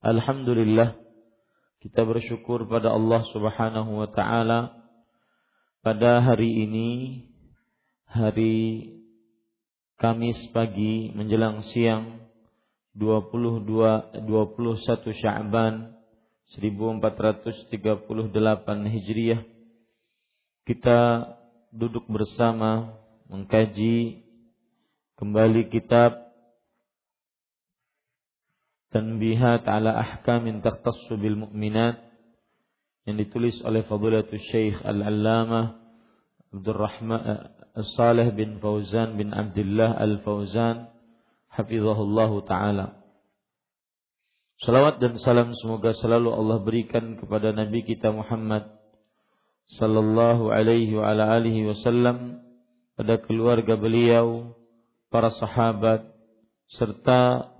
Alhamdulillah kita bersyukur pada Allah Subhanahu wa taala. Pada hari ini hari Kamis pagi menjelang siang 22 21 Sya'ban 1438 Hijriah kita duduk bersama mengkaji kembali kitab Tanbihat ala ahkamin takhtassu bil mu'minat yang ditulis oleh Fadilatul Syekh Al-Allamah Abdurrahman eh, Saleh bin Fauzan bin Abdullah Al-Fauzan hafizahullahu taala. Salawat dan salam semoga selalu Allah berikan kepada Nabi kita Muhammad sallallahu alaihi wa ala alihi wasallam pada keluarga beliau, para sahabat serta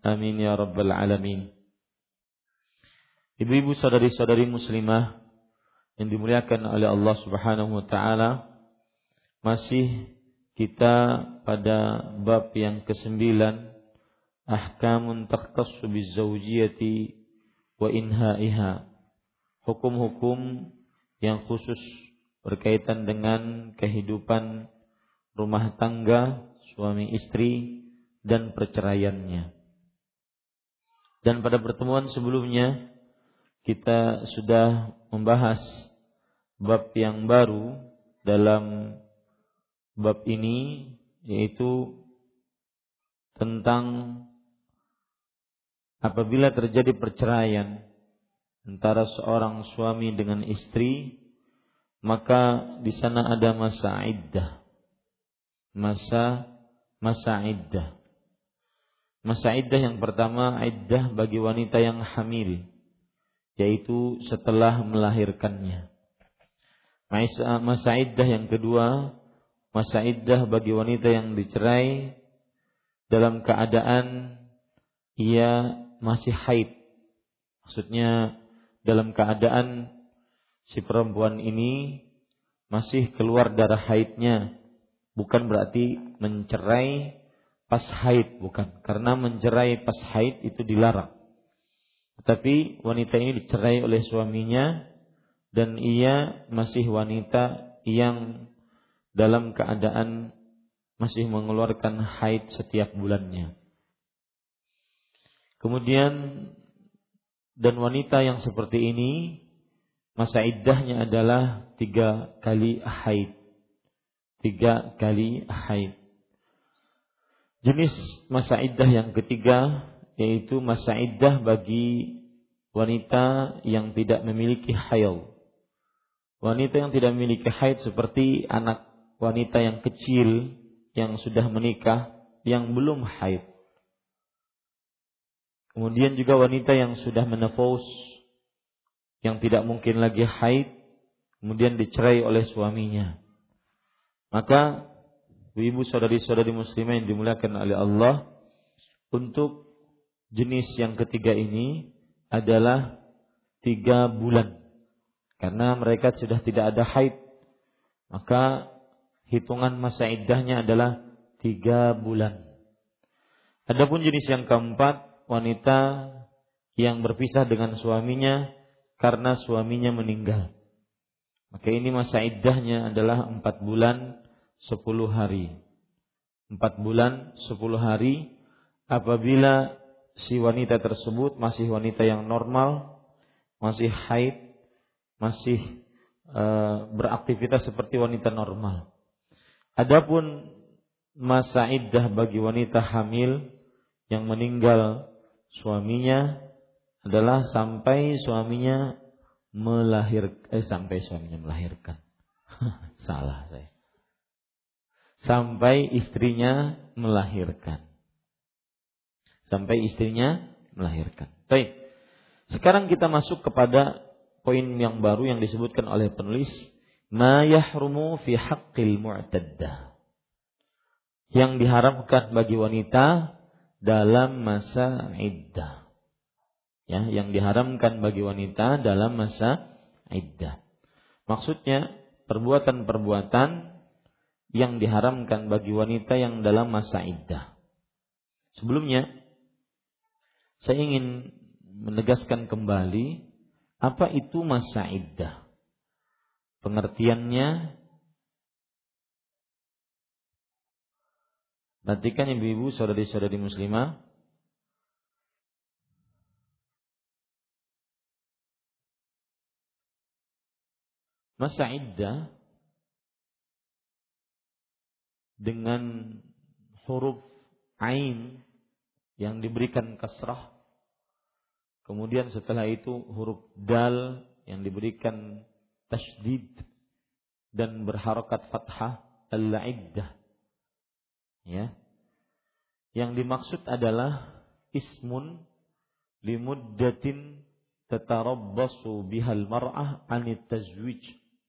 Amin ya rabbal alamin. Ibu-ibu saudari-saudari muslimah yang dimuliakan oleh Allah Subhanahu wa taala, masih kita pada bab yang kesembilan ahkamun takhtassu bizawjiyati wa inhaiha. Hukum-hukum yang khusus berkaitan dengan kehidupan rumah tangga suami istri dan perceraiannya. Dan pada pertemuan sebelumnya kita sudah membahas bab yang baru dalam bab ini yaitu tentang apabila terjadi perceraian antara seorang suami dengan istri maka di sana ada masa iddah. Masa masa iddah Masa iddah yang pertama iddah bagi wanita yang hamil yaitu setelah melahirkannya. Masa iddah yang kedua masa iddah bagi wanita yang dicerai dalam keadaan ia masih haid. Maksudnya dalam keadaan si perempuan ini masih keluar darah haidnya, bukan berarti mencerai pas haid bukan karena mencerai pas haid itu dilarang tetapi wanita ini dicerai oleh suaminya dan ia masih wanita yang dalam keadaan masih mengeluarkan haid setiap bulannya. Kemudian dan wanita yang seperti ini masa iddahnya adalah tiga kali haid. Tiga kali haid. Jenis masa iddah yang ketiga yaitu masa iddah bagi wanita yang tidak memiliki haid. Wanita yang tidak memiliki haid seperti anak wanita yang kecil yang sudah menikah yang belum haid. Kemudian juga wanita yang sudah menepus yang tidak mungkin lagi haid kemudian dicerai oleh suaminya. Maka ibu saudari-saudari muslimah yang dimuliakan oleh Allah untuk jenis yang ketiga ini adalah tiga bulan karena mereka sudah tidak ada haid maka hitungan masa iddahnya adalah tiga bulan. Adapun jenis yang keempat wanita yang berpisah dengan suaminya karena suaminya meninggal. Maka ini masa iddahnya adalah empat bulan sepuluh hari. Empat bulan sepuluh hari apabila si wanita tersebut masih wanita yang normal, masih haid, masih e, beraktivitas seperti wanita normal. Adapun masa iddah bagi wanita hamil yang meninggal suaminya adalah sampai suaminya melahir eh sampai suaminya melahirkan. Salah saya. Sampai istrinya melahirkan. Sampai istrinya melahirkan. Baik. Sekarang kita masuk kepada poin yang baru yang disebutkan oleh penulis, ma yahrumu fi haqqil mu'taddah. Yang diharamkan bagi wanita dalam masa iddah. Ya, yang diharamkan bagi wanita dalam masa iddah. Maksudnya perbuatan-perbuatan yang diharamkan bagi wanita yang dalam masa iddah. Sebelumnya saya ingin menegaskan kembali apa itu masa iddah. Pengertiannya Perhatikan ibu-ibu, saudari-saudari muslimah. Masa iddah dengan huruf ain yang diberikan kasrah kemudian setelah itu huruf dal yang diberikan tasdid dan berharokat fathah al-iddah Ya. Yang dimaksud adalah ismun limuddatin tatarabbasu bihal mar'ah anit tazwij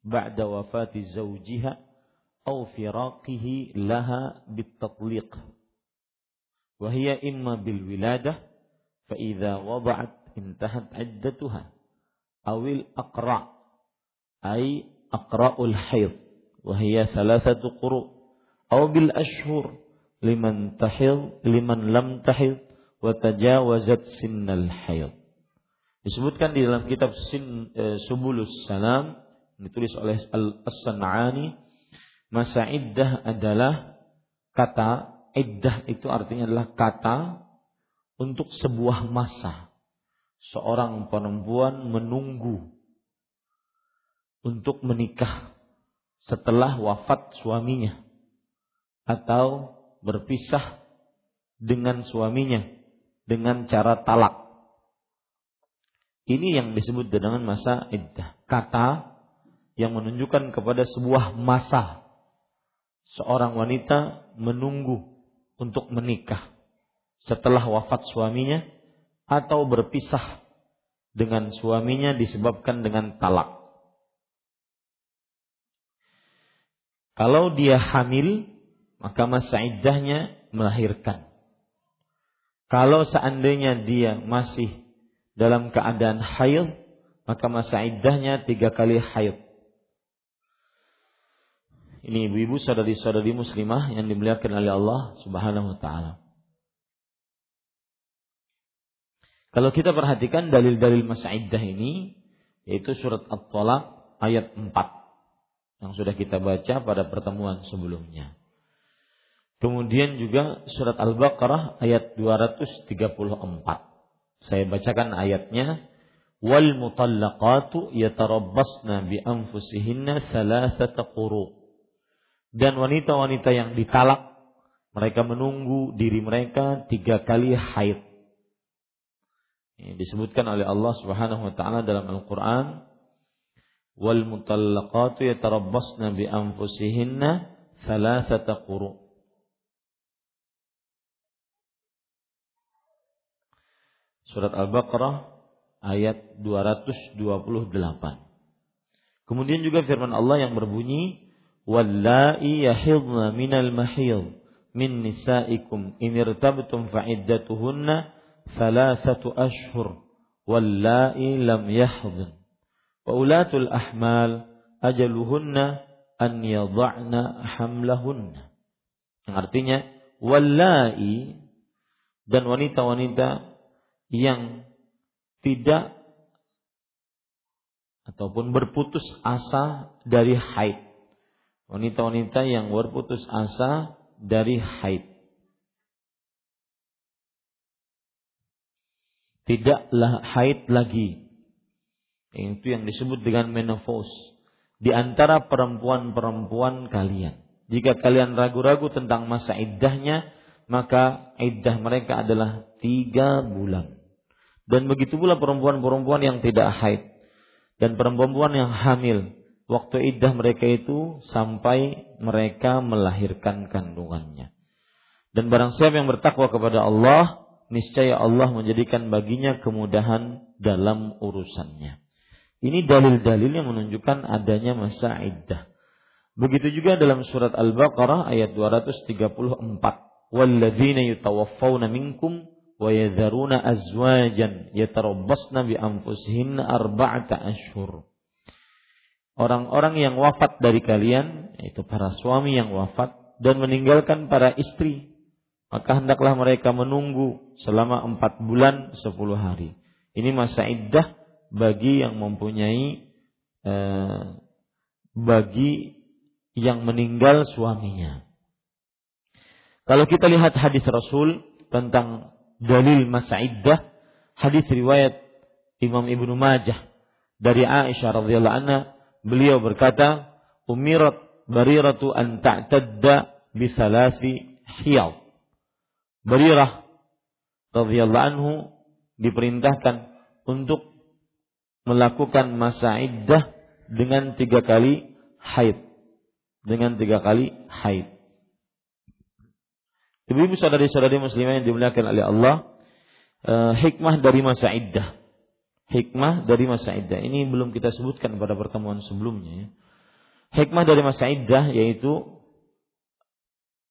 ba'da wafati zawjiha aw firaqihi laha bitatliq wa hiya imma bil wiladah fa idza wada'at intahat iddatuha awil aqra ay aqra'ul haid wa hiya thalathatu quru' aw bil ashhur liman tahil liman lam tahil wa tajawazat sinnal haid. Disebutkan di dalam kitab Sin, e, Subulus Salam ditulis oleh Al-As-San'ani masa iddah adalah kata iddah itu artinya adalah kata untuk sebuah masa seorang perempuan menunggu untuk menikah setelah wafat suaminya atau berpisah dengan suaminya dengan cara talak. Ini yang disebut dengan masa iddah. Kata yang menunjukkan kepada sebuah masa seorang wanita menunggu untuk menikah setelah wafat suaminya atau berpisah dengan suaminya disebabkan dengan talak. Kalau dia hamil, maka masa iddahnya melahirkan. Kalau seandainya dia masih dalam keadaan haid, maka masa iddahnya tiga kali haid. Ini ibu-ibu saudari-saudari muslimah yang dimuliakan oleh Allah Subhanahu wa taala. Kalau kita perhatikan dalil-dalil masa iddah ini yaitu surat At-Tolak ayat 4 yang sudah kita baca pada pertemuan sebelumnya. Kemudian juga surat Al-Baqarah ayat 234. Saya bacakan ayatnya. Wal mutallaqatu yatarabbasna bi anfusihinna thalathata quru. Dan wanita-wanita yang ditalak mereka menunggu diri mereka tiga kali haid. Ini disebutkan oleh Allah Subhanahu wa taala dalam Al-Qur'an wal mutallaqatu yatarabbasna bi anfusihinna thalathata quru. Surat Al-Baqarah ayat 228. Kemudian juga firman Allah yang berbunyi wallai yahidna minal mahid min nisaikum. In irtabtum fa'iddatuhunna thalathatu ashhur. Wallai lam yahdin wa ulatul ahmal ajaluhunna an yadha'na yang artinya wallai dan wanita-wanita yang tidak ataupun berputus asa dari haid. Wanita-wanita yang berputus asa dari haid. Tidaklah haid lagi. Itu yang disebut dengan menopause. Di antara perempuan-perempuan kalian. Jika kalian ragu-ragu tentang masa iddahnya, maka iddah mereka adalah tiga bulan. Dan begitu pula perempuan-perempuan yang tidak haid dan perempuan yang hamil. Waktu iddah mereka itu sampai mereka melahirkan kandungannya. Dan barang siapa yang bertakwa kepada Allah, niscaya Allah menjadikan baginya kemudahan dalam urusannya. Ini dalil-dalil yang menunjukkan adanya masa iddah. Begitu juga dalam surat Al-Baqarah ayat 234. Walladzina yutawaffawna minkum wa yadharuna azwajan yatarabbasna bi anfusihin arba'ata ashhur. Orang-orang yang wafat dari kalian yaitu para suami yang wafat dan meninggalkan para istri maka hendaklah mereka menunggu selama empat bulan sepuluh hari. Ini masa iddah bagi yang mempunyai eh, bagi yang meninggal suaminya. Kalau kita lihat hadis Rasul tentang dalil masa iddah hadis riwayat Imam Ibnu Majah dari Aisyah radhiyallahu anha beliau berkata umirat bariratu an ta'tadda bi salasi hiyal. Barirah radhiyallahu anhu diperintahkan untuk melakukan masa iddah dengan tiga kali haid. Dengan tiga kali haid. Ibu-ibu saudari-saudari muslimah yang dimuliakan oleh Allah, eh, hikmah dari masa iddah. Hikmah dari masa iddah. Ini belum kita sebutkan pada pertemuan sebelumnya. Ya. Hikmah dari masa iddah yaitu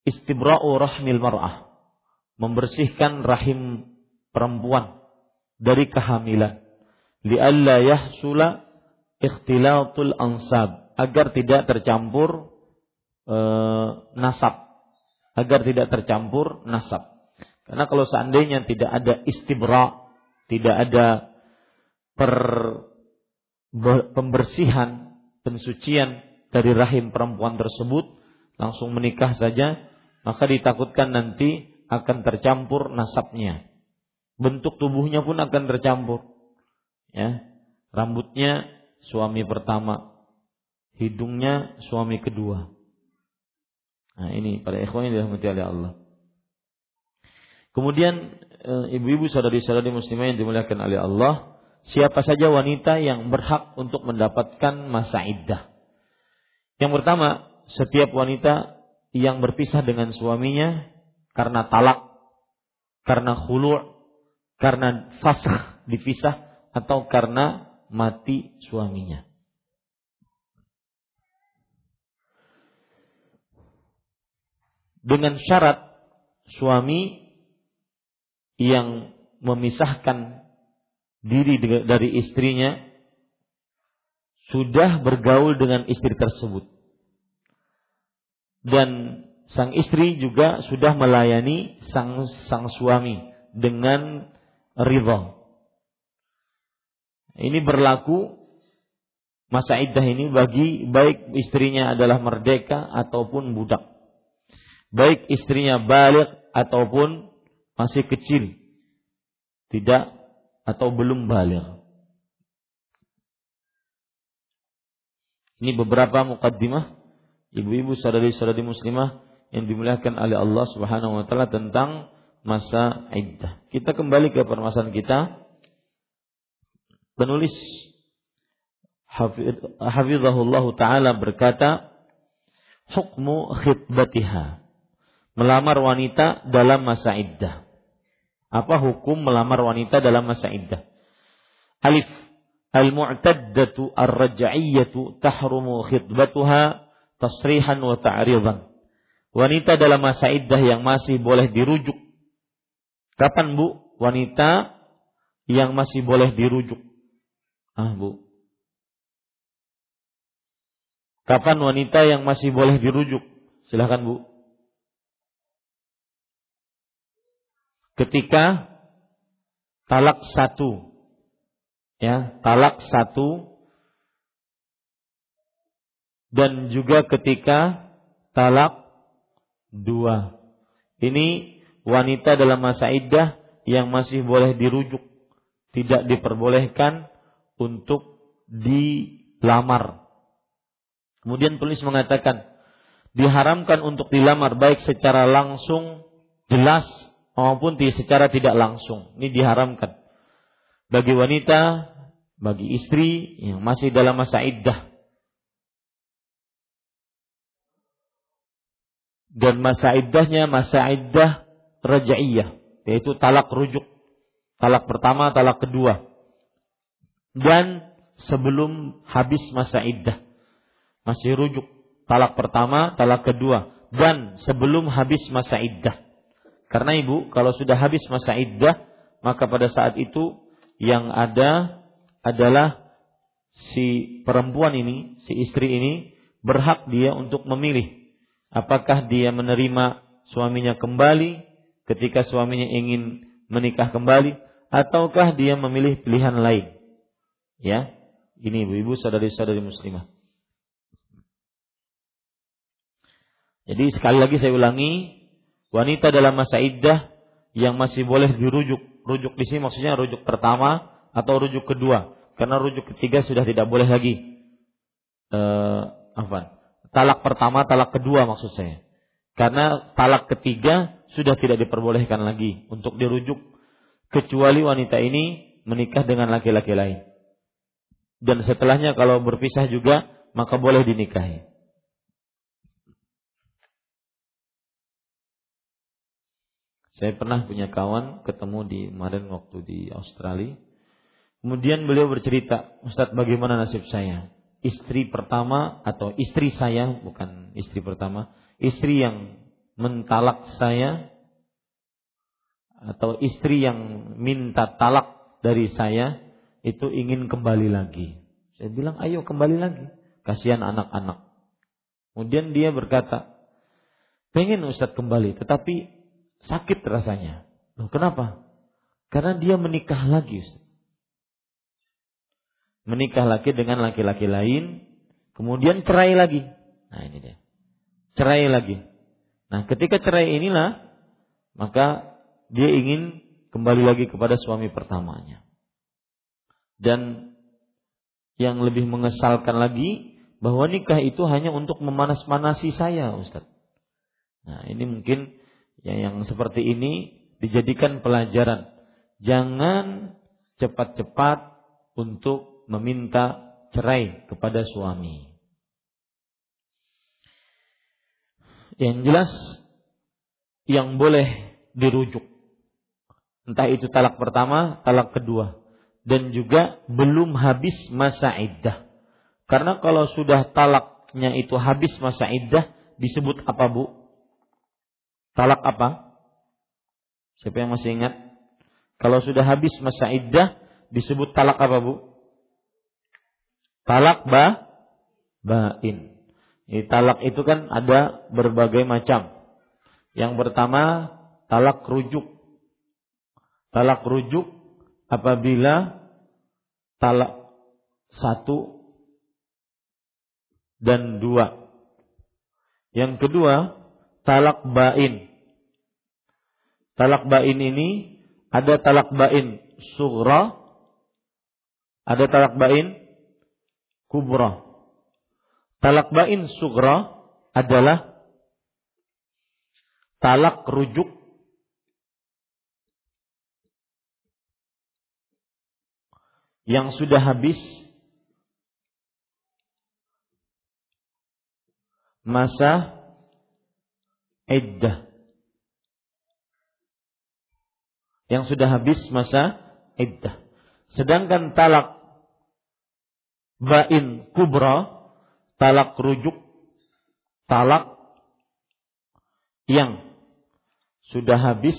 istibra'u rahmil mar'ah. Membersihkan rahim perempuan dari kehamilan. Lialla yahsula ikhtilatul ansab. Agar tidak tercampur eh, nasab agar tidak tercampur nasab. Karena kalau seandainya tidak ada istibra, tidak ada per, pembersihan, pensucian dari rahim perempuan tersebut, langsung menikah saja, maka ditakutkan nanti akan tercampur nasabnya. Bentuk tubuhnya pun akan tercampur. Ya. Rambutnya suami pertama, hidungnya suami kedua Nah, ini pada ikhwan yang dirahmati oleh Allah. Kemudian e, ibu-ibu saudari-saudari muslimah yang dimuliakan oleh Allah, siapa saja wanita yang berhak untuk mendapatkan masa iddah. Yang pertama, setiap wanita yang berpisah dengan suaminya karena talak, karena khulu', karena fasah dipisah atau karena mati suaminya. dengan syarat suami yang memisahkan diri dari istrinya sudah bergaul dengan istri tersebut dan sang istri juga sudah melayani sang sang suami dengan ridha. Ini berlaku masa iddah ini bagi baik istrinya adalah merdeka ataupun budak. Baik istrinya balik ataupun masih kecil. Tidak atau belum balik. Ini beberapa mukaddimah ibu-ibu saudari-saudari muslimah yang dimuliakan oleh Allah Subhanahu wa taala tentang masa iddah. Kita kembali ke permasalahan kita. Penulis Hafizahullah taala berkata, hukmu khidbatiha. Melamar wanita dalam masa iddah. Apa hukum melamar wanita dalam masa iddah? Alif. Al-mu'taddatu ar-raj'iyyatu tahrumu khidbatuha tasrihan wa ta'ridan. Wanita dalam masa iddah yang masih boleh dirujuk. Kapan Bu? Wanita yang masih boleh dirujuk. Ah, Bu. Kapan wanita yang masih boleh dirujuk? Silahkan Bu. Ketika talak satu. Ya, talak satu. Dan juga ketika talak dua. Ini wanita dalam masa iddah yang masih boleh dirujuk. Tidak diperbolehkan untuk dilamar Kemudian penulis mengatakan diharamkan untuk dilamar baik secara langsung jelas maupun secara tidak langsung. Ini diharamkan bagi wanita, bagi istri yang masih dalam masa iddah. Dan masa iddahnya masa iddah rajaiyah, yaitu talak rujuk. Talak pertama, talak kedua. Dan sebelum habis masa iddah masih rujuk talak pertama, talak kedua dan sebelum habis masa iddah. Karena ibu kalau sudah habis masa iddah, maka pada saat itu yang ada adalah si perempuan ini, si istri ini berhak dia untuk memilih apakah dia menerima suaminya kembali ketika suaminya ingin menikah kembali ataukah dia memilih pilihan lain. Ya. Ini ibu-ibu saudari-saudari muslimah. Jadi sekali lagi saya ulangi, wanita dalam masa iddah yang masih boleh dirujuk. Rujuk di sini maksudnya rujuk pertama atau rujuk kedua. Karena rujuk ketiga sudah tidak boleh lagi. Eh, apa? Talak pertama, talak kedua maksud saya. Karena talak ketiga sudah tidak diperbolehkan lagi untuk dirujuk kecuali wanita ini menikah dengan laki-laki lain. Dan setelahnya kalau berpisah juga maka boleh dinikahi. Saya pernah punya kawan ketemu di kemarin waktu di Australia. Kemudian beliau bercerita, Ustadz bagaimana nasib saya? Istri pertama atau istri saya, bukan istri pertama, istri yang mentalak saya atau istri yang minta talak dari saya itu ingin kembali lagi. Saya bilang, ayo kembali lagi. Kasihan anak-anak. Kemudian dia berkata, pengen Ustadz kembali, tetapi sakit rasanya. Loh, kenapa? Karena dia menikah lagi. Menikah lagi dengan laki-laki lain, kemudian cerai lagi. Nah ini dia. Cerai lagi. Nah ketika cerai inilah, maka dia ingin kembali lagi kepada suami pertamanya. Dan yang lebih mengesalkan lagi, bahwa nikah itu hanya untuk memanas-manasi saya Ustaz. Nah ini mungkin ya, yang seperti ini dijadikan pelajaran. Jangan cepat-cepat untuk meminta cerai kepada suami. Yang jelas yang boleh dirujuk. Entah itu talak pertama, talak kedua. Dan juga belum habis masa iddah. Karena kalau sudah talaknya itu habis masa iddah, disebut apa bu? Talak apa? Siapa yang masih ingat? Kalau sudah habis masa iddah disebut talak apa, Bu? Talak ba bain. Ini talak itu kan ada berbagai macam. Yang pertama talak rujuk. Talak rujuk apabila talak satu dan dua. Yang kedua, talak bain. Talak bain ini ada talak bain sugra, ada talak bain kubra. Talak bain sugra adalah talak rujuk yang sudah habis masa iddah. Yang sudah habis masa iddah. Sedangkan talak bain kubra, talak rujuk, talak yang sudah habis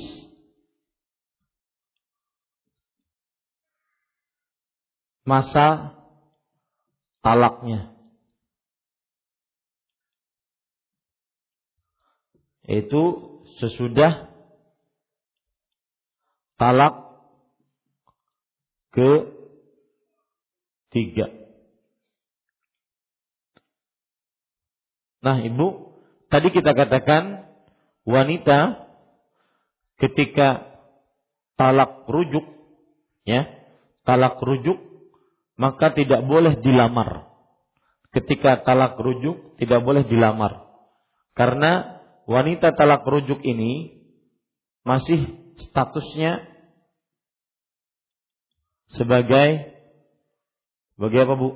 masa talaknya. Itu sesudah talak ke tiga. Nah, Ibu, tadi kita katakan wanita ketika talak rujuk ya, talak rujuk maka tidak boleh dilamar. Ketika talak rujuk tidak boleh dilamar. Karena wanita talak rujuk ini masih statusnya sebagai sebagai apa Bu?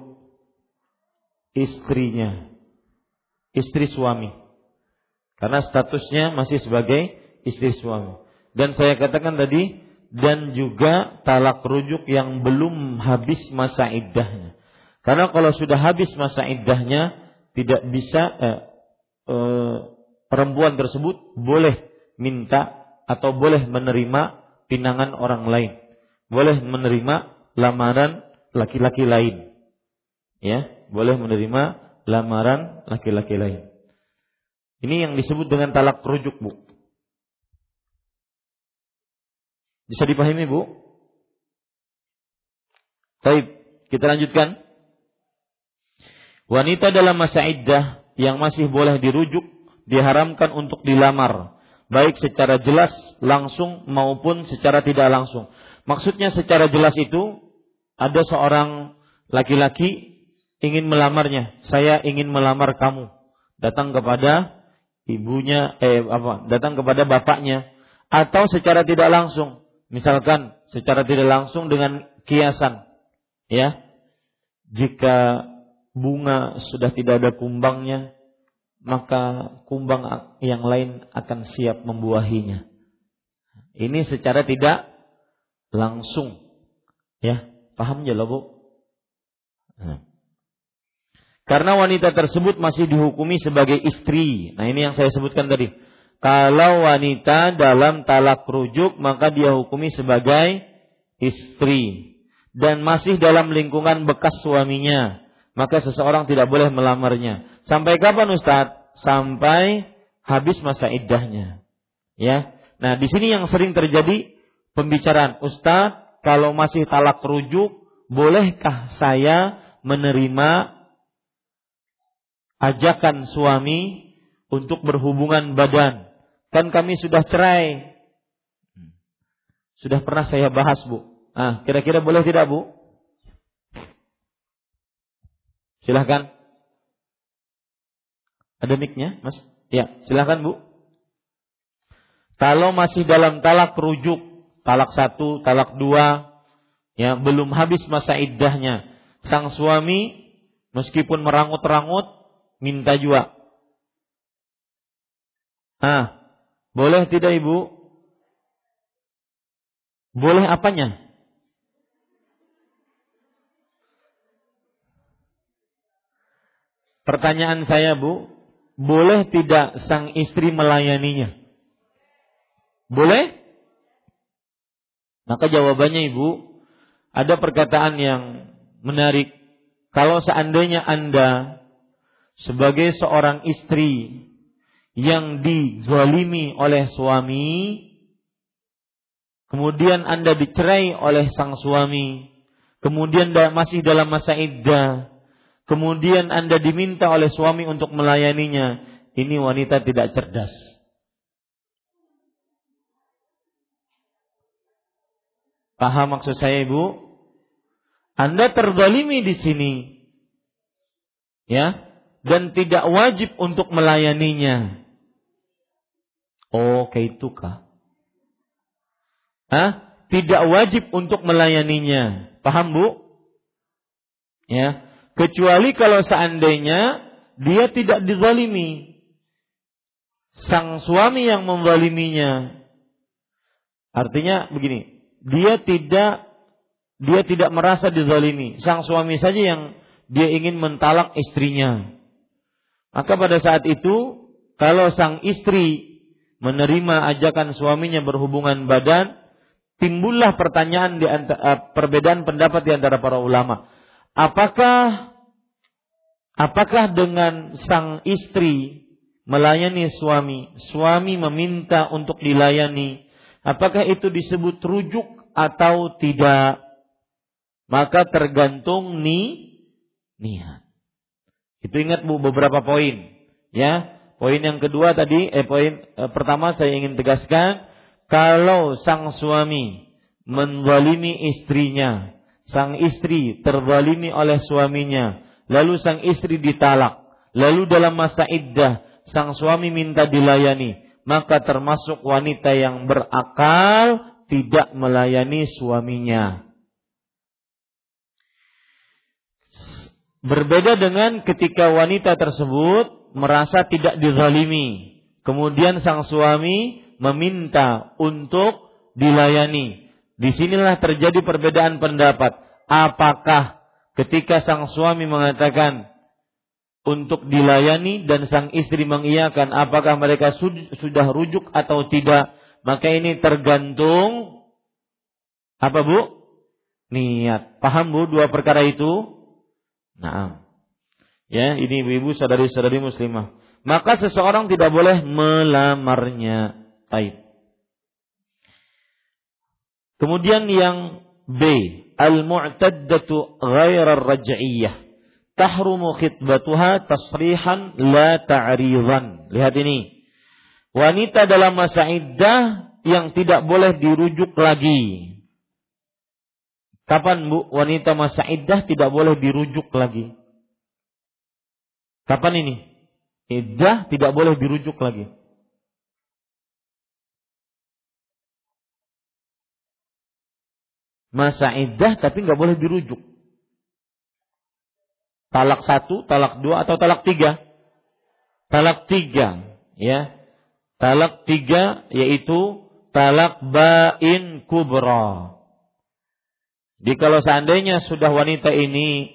Istrinya. Istri suami. Karena statusnya masih sebagai istri suami. Dan saya katakan tadi dan juga talak rujuk yang belum habis masa iddahnya. Karena kalau sudah habis masa iddahnya tidak bisa eh, eh, perempuan tersebut boleh minta atau boleh menerima pinangan orang lain. Boleh menerima lamaran laki-laki lain. Ya, boleh menerima lamaran laki-laki lain. Ini yang disebut dengan talak rujuk, Bu. Bisa dipahami Bu? Baik, kita lanjutkan. Wanita dalam masa iddah yang masih boleh dirujuk diharamkan untuk dilamar, baik secara jelas langsung maupun secara tidak langsung. Maksudnya secara jelas itu ada seorang laki-laki ingin melamarnya. Saya ingin melamar kamu. Datang kepada ibunya eh apa? Datang kepada bapaknya atau secara tidak langsung misalkan secara tidak langsung dengan kiasan ya jika bunga sudah tidak ada kumbangnya maka kumbang yang lain akan siap membuahinya. Ini secara tidak langsung. Ya paham ya bu? Karena wanita tersebut masih dihukumi sebagai istri. Nah ini yang saya sebutkan tadi. Kalau wanita dalam talak rujuk maka dia hukumi sebagai istri. Dan masih dalam lingkungan bekas suaminya, maka seseorang tidak boleh melamarnya. Sampai kapan Ustaz? Sampai habis masa iddahnya. Ya. Nah, di sini yang sering terjadi pembicaraan, Ustaz, kalau masih talak rujuk, bolehkah saya menerima ajakan suami untuk berhubungan badan? Kan kami sudah cerai. Sudah pernah saya bahas, Bu. Ah, kira-kira boleh tidak, Bu? Silahkan. Ada mic-nya, Mas? Ya, silahkan, Bu. Kalau masih dalam talak rujuk, talak satu, talak dua, ya belum habis masa iddahnya, sang suami meskipun merangut-rangut minta juga. Ah, boleh tidak ibu? Boleh apanya? Pertanyaan saya bu, boleh tidak sang istri melayaninya? Boleh? Maka jawabannya ibu, ada perkataan yang menarik. Kalau seandainya Anda sebagai seorang istri yang dizalimi oleh suami, kemudian Anda dicerai oleh sang suami, kemudian masih dalam masa iddah, kemudian Anda diminta oleh suami untuk melayaninya, ini wanita tidak cerdas. Paham maksud saya Ibu? Anda terzalimi di sini. Ya, dan tidak wajib untuk melayaninya. Oh, kayak itu kah? Hah? Tidak wajib untuk melayaninya. Paham, Bu? Ya. Kecuali kalau seandainya dia tidak dizalimi. Sang suami yang memzaliminya. Artinya begini, dia tidak dia tidak merasa dizalimi. Sang suami saja yang dia ingin mentalak istrinya. Maka pada saat itu, kalau sang istri menerima ajakan suaminya berhubungan badan, timbullah pertanyaan di antara, eh, perbedaan pendapat di antara para ulama. Apakah apakah dengan sang istri melayani suami, suami meminta untuk dilayani, apakah itu disebut rujuk atau tidak? Maka tergantung ni niat. Itu ingat Bu beberapa poin, ya. Poin yang kedua tadi eh poin eh, pertama saya ingin tegaskan kalau sang suami menzalimi istrinya sang istri terzalimi oleh suaminya, lalu sang istri ditalak, lalu dalam masa iddah sang suami minta dilayani, maka termasuk wanita yang berakal tidak melayani suaminya. Berbeda dengan ketika wanita tersebut merasa tidak dizalimi, kemudian sang suami meminta untuk dilayani. Di sinilah terjadi perbedaan pendapat. Apakah ketika sang suami mengatakan untuk dilayani dan sang istri mengiyakan, apakah mereka sudah rujuk atau tidak? Maka ini tergantung apa bu? Niat. Paham bu dua perkara itu? Nah, ya ini ibu-ibu saudari-saudari muslimah. Maka seseorang tidak boleh melamarnya. Baik. Kemudian yang B, al-mu'taddatu ghair raj'iyah. Tahrumu khitbatuha tasrihan la ta'ridan. Lihat ini. Wanita dalam masa iddah yang tidak boleh dirujuk lagi. Kapan Bu wanita masa iddah tidak boleh dirujuk lagi? Kapan ini? Iddah tidak boleh dirujuk lagi. Masa iddah tapi nggak boleh dirujuk. Talak satu, talak dua atau talak tiga? Talak tiga, ya. Talak tiga yaitu talak bain kubra. Jadi kalau seandainya sudah wanita ini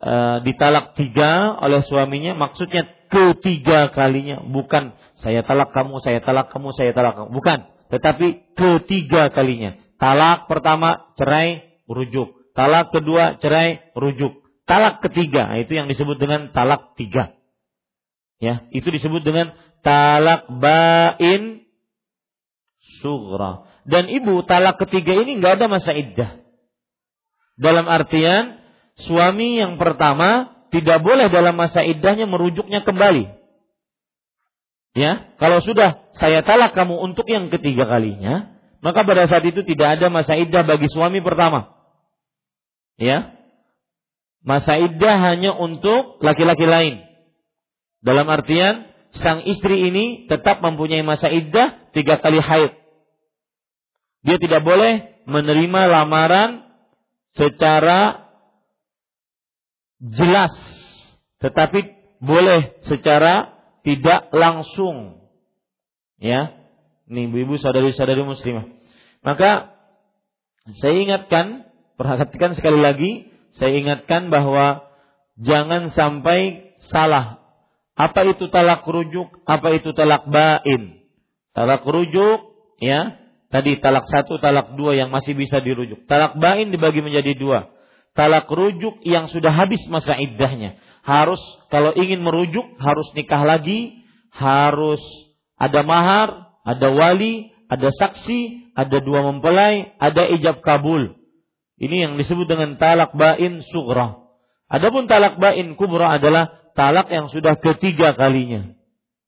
e, ditalak tiga oleh suaminya, maksudnya ketiga kalinya, bukan saya talak kamu, saya talak kamu, saya talak kamu, bukan, tetapi ketiga kalinya. Talak pertama cerai rujuk. Talak kedua cerai rujuk. Talak ketiga nah, itu yang disebut dengan talak tiga. Ya, itu disebut dengan talak bain sugra. Dan ibu talak ketiga ini nggak ada masa iddah. Dalam artian suami yang pertama tidak boleh dalam masa iddahnya merujuknya kembali. Ya, kalau sudah saya talak kamu untuk yang ketiga kalinya, maka pada saat itu tidak ada masa iddah bagi suami pertama. Ya. Masa iddah hanya untuk laki-laki lain. Dalam artian sang istri ini tetap mempunyai masa iddah tiga kali haid. Dia tidak boleh menerima lamaran secara jelas, tetapi boleh secara tidak langsung. Ya, Nih ibu-ibu saudari-saudari muslimah. Maka saya ingatkan, perhatikan sekali lagi, saya ingatkan bahwa jangan sampai salah. Apa itu talak rujuk? Apa itu talak bain? Talak rujuk, ya, tadi talak satu, talak dua yang masih bisa dirujuk. Talak bain dibagi menjadi dua. Talak rujuk yang sudah habis masa iddahnya. Harus kalau ingin merujuk harus nikah lagi, harus ada mahar, ada wali, ada saksi, ada dua mempelai, ada ijab kabul. Ini yang disebut dengan talak bain sugra. Adapun talak bain kubra adalah talak yang sudah ketiga kalinya.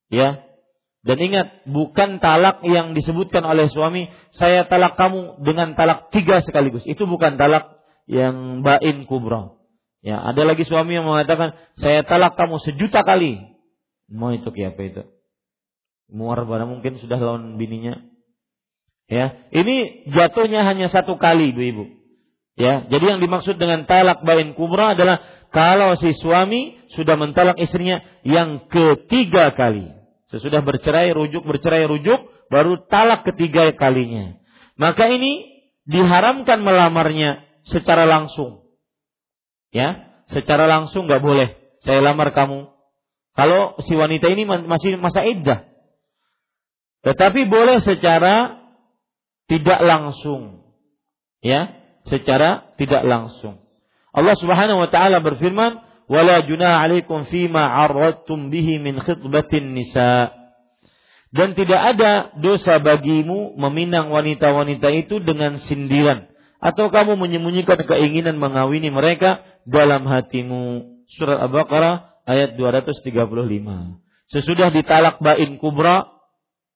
Ya. Dan ingat, bukan talak yang disebutkan oleh suami, saya talak kamu dengan talak tiga sekaligus. Itu bukan talak yang bain kubra. Ya, ada lagi suami yang mengatakan, saya talak kamu sejuta kali. Mau itu apa itu? Muar pada mungkin sudah lawan bininya. Ya, ini jatuhnya hanya satu kali, ibu-ibu. Ya, jadi yang dimaksud dengan talak bain kubra adalah kalau si suami sudah mentalak istrinya yang ketiga kali. Sesudah bercerai, rujuk, bercerai, rujuk, baru talak ketiga kalinya. Maka ini diharamkan melamarnya secara langsung. Ya, secara langsung nggak boleh. Saya lamar kamu. Kalau si wanita ini masih masa iddah. Tetapi boleh secara tidak langsung. Ya, secara tidak langsung. Allah Subhanahu wa taala berfirman, wala junah alaikum fima arradtum bihi min khitbatin nisa. Dan tidak ada dosa bagimu meminang wanita-wanita itu dengan sindiran atau kamu menyembunyikan keinginan mengawini mereka dalam hatimu. Surat Al-Baqarah ayat 235. Sesudah ditalak bain kubra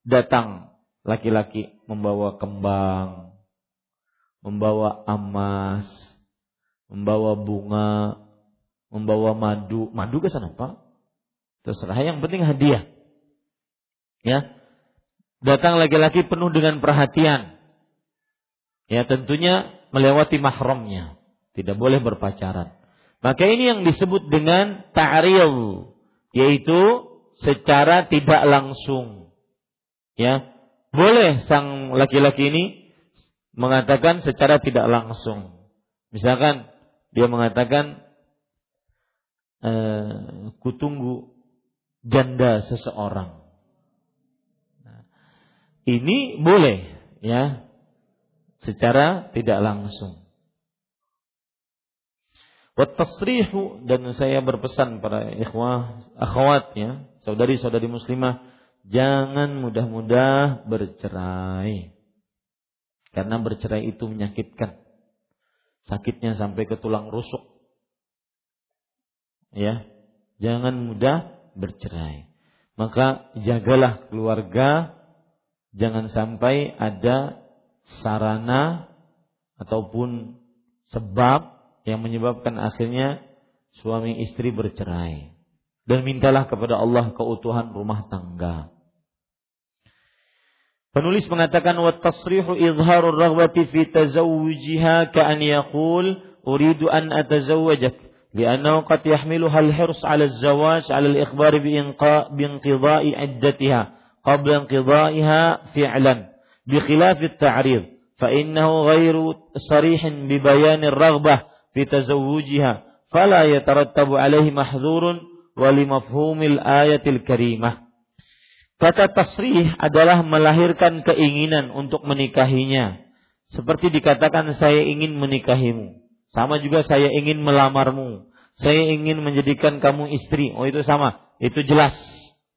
datang laki-laki membawa kembang, membawa emas, membawa bunga, membawa madu. Madu ke sana, Pak? Terserah, yang penting hadiah. Ya. Datang laki-laki penuh dengan perhatian. Ya, tentunya melewati mahramnya. Tidak boleh berpacaran. Maka ini yang disebut dengan ta'ril, yaitu secara tidak langsung. Ya. Boleh sang laki-laki ini mengatakan secara tidak langsung. Misalkan dia mengatakan eh, kutunggu janda seseorang. Nah, ini boleh ya secara tidak langsung. Dan saya berpesan para ikhwah akhwat ya, saudari-saudari muslimah jangan mudah-mudah bercerai. Karena bercerai itu menyakitkan. Sakitnya sampai ke tulang rusuk. Ya jangan mudah bercerai. Maka jagalah keluarga. Jangan sampai ada sarana ataupun sebab yang menyebabkan akhirnya suami istri bercerai. Dan mintalah kepada Allah keutuhan rumah tangga Penulis mengatakan wa tasrihu izharur raghbati fi tazawwujiha ka an yaqul uridu an atazawwajak لأنه قد يحملها الحرص على الزواج على الإخبار بانقضاء عدتها قبل انقضائها فعلا بخلاف التعريض فإنه غير صريح ببيان الرغبة في تزوجها فلا يترتب عليه محظور ولمفهوم الآية الكريمة Kata tasrih adalah melahirkan keinginan untuk menikahinya. Seperti dikatakan saya ingin menikahimu. Sama juga saya ingin melamarmu. Saya ingin menjadikan kamu istri. Oh itu sama. Itu jelas.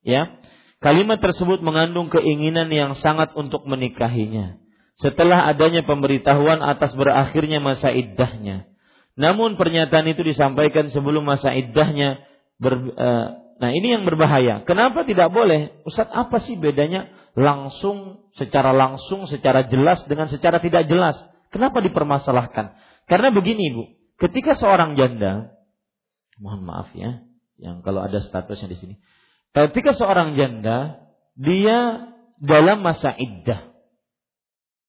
Ya. Kalimat tersebut mengandung keinginan yang sangat untuk menikahinya. Setelah adanya pemberitahuan atas berakhirnya masa iddahnya. Namun pernyataan itu disampaikan sebelum masa iddahnya. Ber, uh, nah ini yang berbahaya. Kenapa tidak boleh? Ustaz apa sih bedanya langsung, secara langsung, secara jelas dengan secara tidak jelas? Kenapa dipermasalahkan? Karena begini Bu, ketika seorang janda, mohon maaf ya, yang kalau ada statusnya di sini. Ketika seorang janda, dia dalam masa iddah.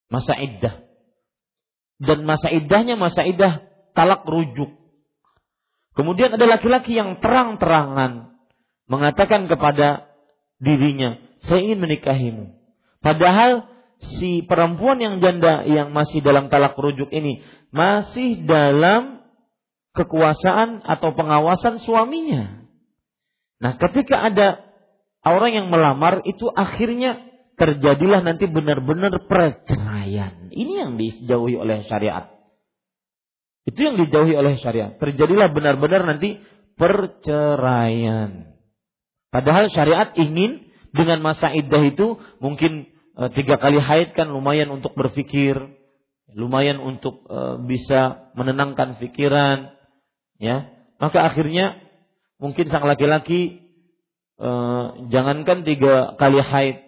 Masa iddah. Dan masa iddahnya masa iddah talak rujuk. Kemudian ada laki-laki yang terang-terangan mengatakan kepada dirinya, saya ingin menikahimu. Padahal si perempuan yang janda yang masih dalam talak rujuk ini masih dalam kekuasaan atau pengawasan suaminya. Nah, ketika ada orang yang melamar itu akhirnya terjadilah nanti benar-benar perceraian. Ini yang dijauhi oleh syariat. Itu yang dijauhi oleh syariat. Terjadilah benar-benar nanti perceraian. Padahal syariat ingin dengan masa iddah itu mungkin e, tiga kali haid kan lumayan untuk berpikir, lumayan untuk e, bisa menenangkan pikiran, ya. Maka akhirnya mungkin sang laki-laki eh, jangankan tiga kali haid,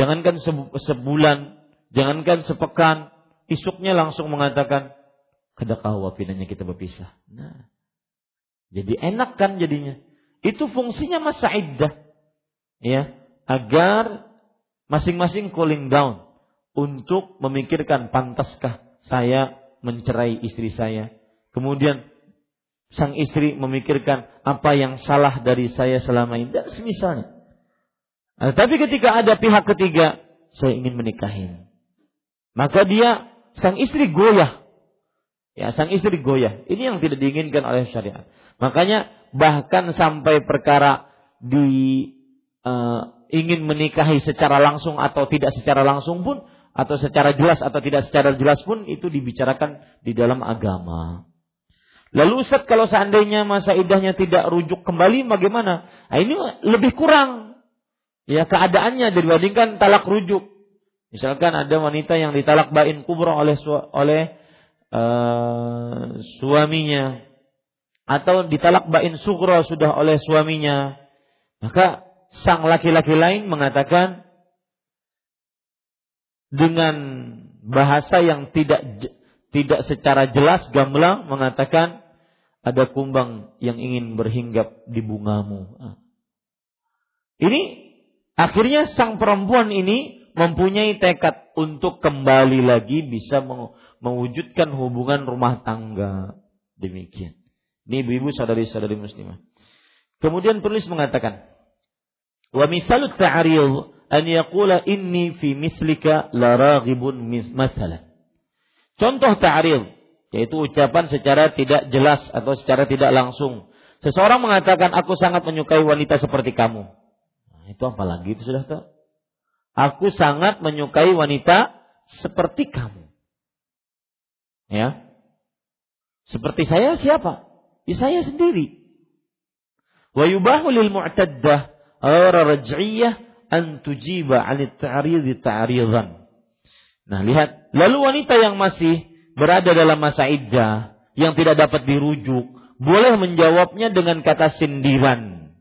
jangankan sebulan, jangankan sepekan, isuknya langsung mengatakan kedakah wapinanya kita berpisah. Nah, jadi enak kan jadinya. Itu fungsinya masa iddah. Ya, agar masing-masing cooling down untuk memikirkan pantaskah saya mencerai istri saya. Kemudian sang istri memikirkan apa yang salah dari saya selama ini dan semisalnya. Nah, tapi ketika ada pihak ketiga, saya ingin menikahi. Maka dia sang istri goyah. Ya, sang istri goyah. Ini yang tidak diinginkan oleh syariat. Makanya bahkan sampai perkara di uh, ingin menikahi secara langsung atau tidak secara langsung pun atau secara jelas atau tidak secara jelas pun itu dibicarakan di dalam agama. Lalu Ustaz kalau seandainya masa idahnya tidak rujuk kembali bagaimana? Nah, ini lebih kurang ya keadaannya dibandingkan talak rujuk. Misalkan ada wanita yang ditalak bain kubro oleh oleh uh, suaminya atau ditalak bain sugro sudah oleh suaminya, maka sang laki-laki lain mengatakan dengan bahasa yang tidak tidak secara jelas gamblang mengatakan ada kumbang yang ingin berhinggap di bungamu. Ah. Ini akhirnya sang perempuan ini mempunyai tekad untuk kembali lagi bisa mewujudkan hubungan rumah tangga. Demikian. Ini ibu-ibu saudari-saudari muslimah. Kemudian tulis mengatakan, wa misalut ta'ariyah an yaqula inni fi mislika la raghibun. Contoh ta'rif yaitu ucapan secara tidak jelas atau secara tidak langsung. Seseorang mengatakan aku sangat menyukai wanita seperti kamu. Nah, itu apa lagi itu sudah tahu? Aku sangat menyukai wanita seperti kamu. Ya. Seperti saya siapa? Ya saya sendiri. Wa yubahu lil mu'taddah raj'iyah an tujiba 'anil ta'ridi ta'ridan. Nah, lihat. Lalu wanita yang masih berada dalam masa iddah yang tidak dapat dirujuk, boleh menjawabnya dengan kata sindiran.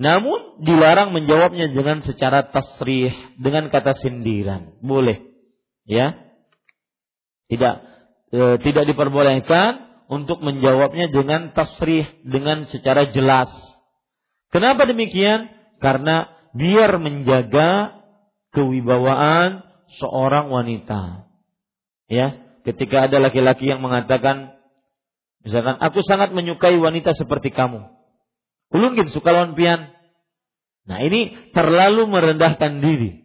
Namun dilarang menjawabnya dengan secara tasrih, dengan kata sindiran. Boleh. Ya. Tidak e, tidak diperbolehkan untuk menjawabnya dengan tasrih, dengan secara jelas. Kenapa demikian? Karena biar menjaga kewibawaan seorang wanita. Ya, ketika ada laki-laki yang mengatakan misalkan aku sangat menyukai wanita seperti kamu. Ulungin suka lawan pian. Nah, ini terlalu merendahkan diri.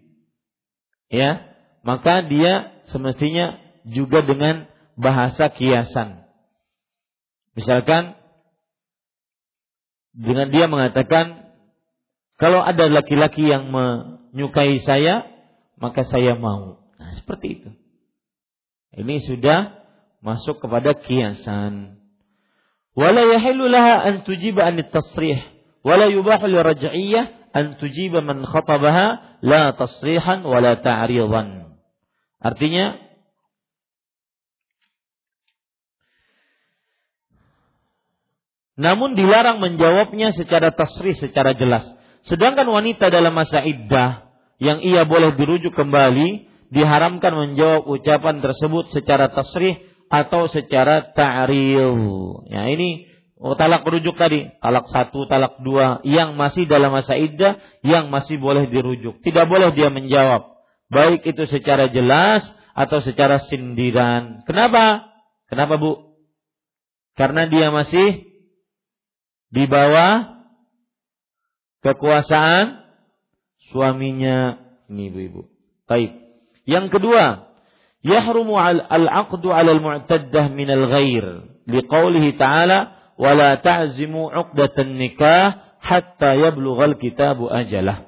Ya, maka dia semestinya juga dengan bahasa kiasan. Misalkan dengan dia mengatakan kalau ada laki-laki yang menyukai saya, maka saya mau. Nah, seperti itu. Ini sudah masuk kepada kiasan. Wala yahillu laha an tujiba an tasrih wala yubahu li raj'iyyah an tujiba man khatabaha la tasrihan wala ta'ridan. Artinya Namun dilarang menjawabnya secara tasrih, secara jelas. Sedangkan wanita dalam masa iddah yang ia boleh dirujuk kembali diharamkan menjawab ucapan tersebut secara tasrih atau secara ta'ril. Ya ini oh, talak rujuk tadi, talak satu, talak dua, yang masih dalam masa iddah, yang masih boleh dirujuk. Tidak boleh dia menjawab, baik itu secara jelas atau secara sindiran. Kenapa? Kenapa bu? Karena dia masih di bawah kekuasaan suaminya ini ibu-ibu. Baik. Yang kedua, yahrumu al-aqdu 'ala al-mu'taddah min al-ghair liqaulihi ta'ala wala ta'zimu 'uqdatan nikah hatta yablugha al-kitabu ajalah.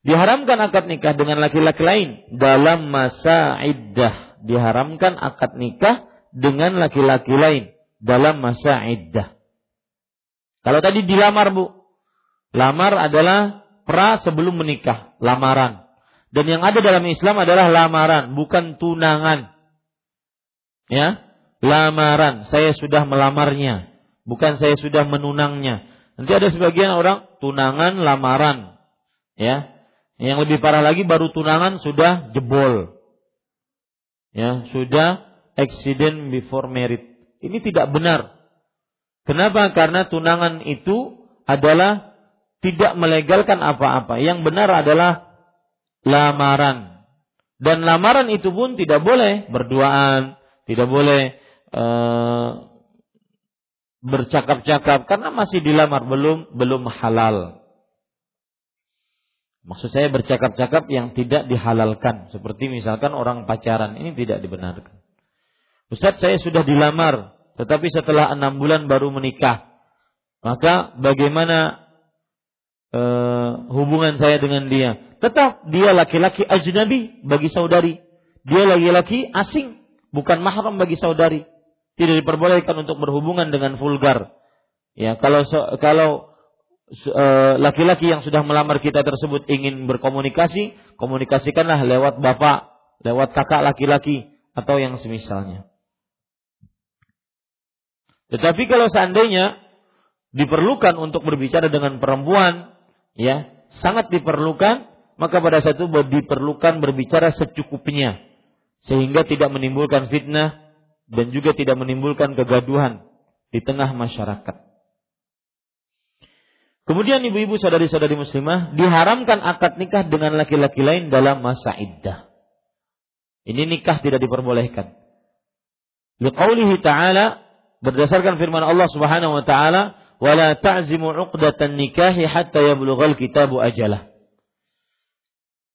Diharamkan akad nikah dengan laki-laki lain dalam masa iddah. Diharamkan akad nikah dengan laki-laki lain dalam masa iddah. Kalau tadi dilamar Bu, Lamar adalah pra sebelum menikah, lamaran. Dan yang ada dalam Islam adalah lamaran, bukan tunangan. Ya, lamaran. Saya sudah melamarnya, bukan saya sudah menunangnya. Nanti ada sebagian orang tunangan lamaran, ya. Yang lebih parah lagi baru tunangan sudah jebol. Ya, sudah accident before married. Ini tidak benar. Kenapa? Karena tunangan itu adalah tidak melegalkan apa-apa. Yang benar adalah lamaran. Dan lamaran itu pun tidak boleh berduaan, tidak boleh uh, bercakap-cakap karena masih dilamar belum belum halal. Maksud saya bercakap-cakap yang tidak dihalalkan seperti misalkan orang pacaran ini tidak dibenarkan. Ustaz saya sudah dilamar tetapi setelah enam bulan baru menikah. Maka bagaimana e, hubungan saya dengan dia? Tetap dia laki-laki ajnabi bagi saudari. Dia laki-laki asing, bukan mahram bagi saudari tidak diperbolehkan untuk berhubungan dengan vulgar. Ya, kalau kalau e, laki-laki yang sudah melamar kita tersebut ingin berkomunikasi, komunikasikanlah lewat bapak, lewat kakak laki-laki atau yang semisalnya. Tetapi kalau seandainya diperlukan untuk berbicara dengan perempuan, ya, sangat diperlukan, maka pada saat itu diperlukan berbicara secukupnya sehingga tidak menimbulkan fitnah dan juga tidak menimbulkan kegaduhan di tengah masyarakat. Kemudian ibu-ibu saudari-saudari muslimah diharamkan akad nikah dengan laki-laki lain dalam masa iddah. Ini nikah tidak diperbolehkan. Liqaulihi ta'ala berdasarkan firman Allah Subhanahu wa taala, "Wala ta'zimu 'uqdatan nikahi hatta yablughal kitabu ajalah."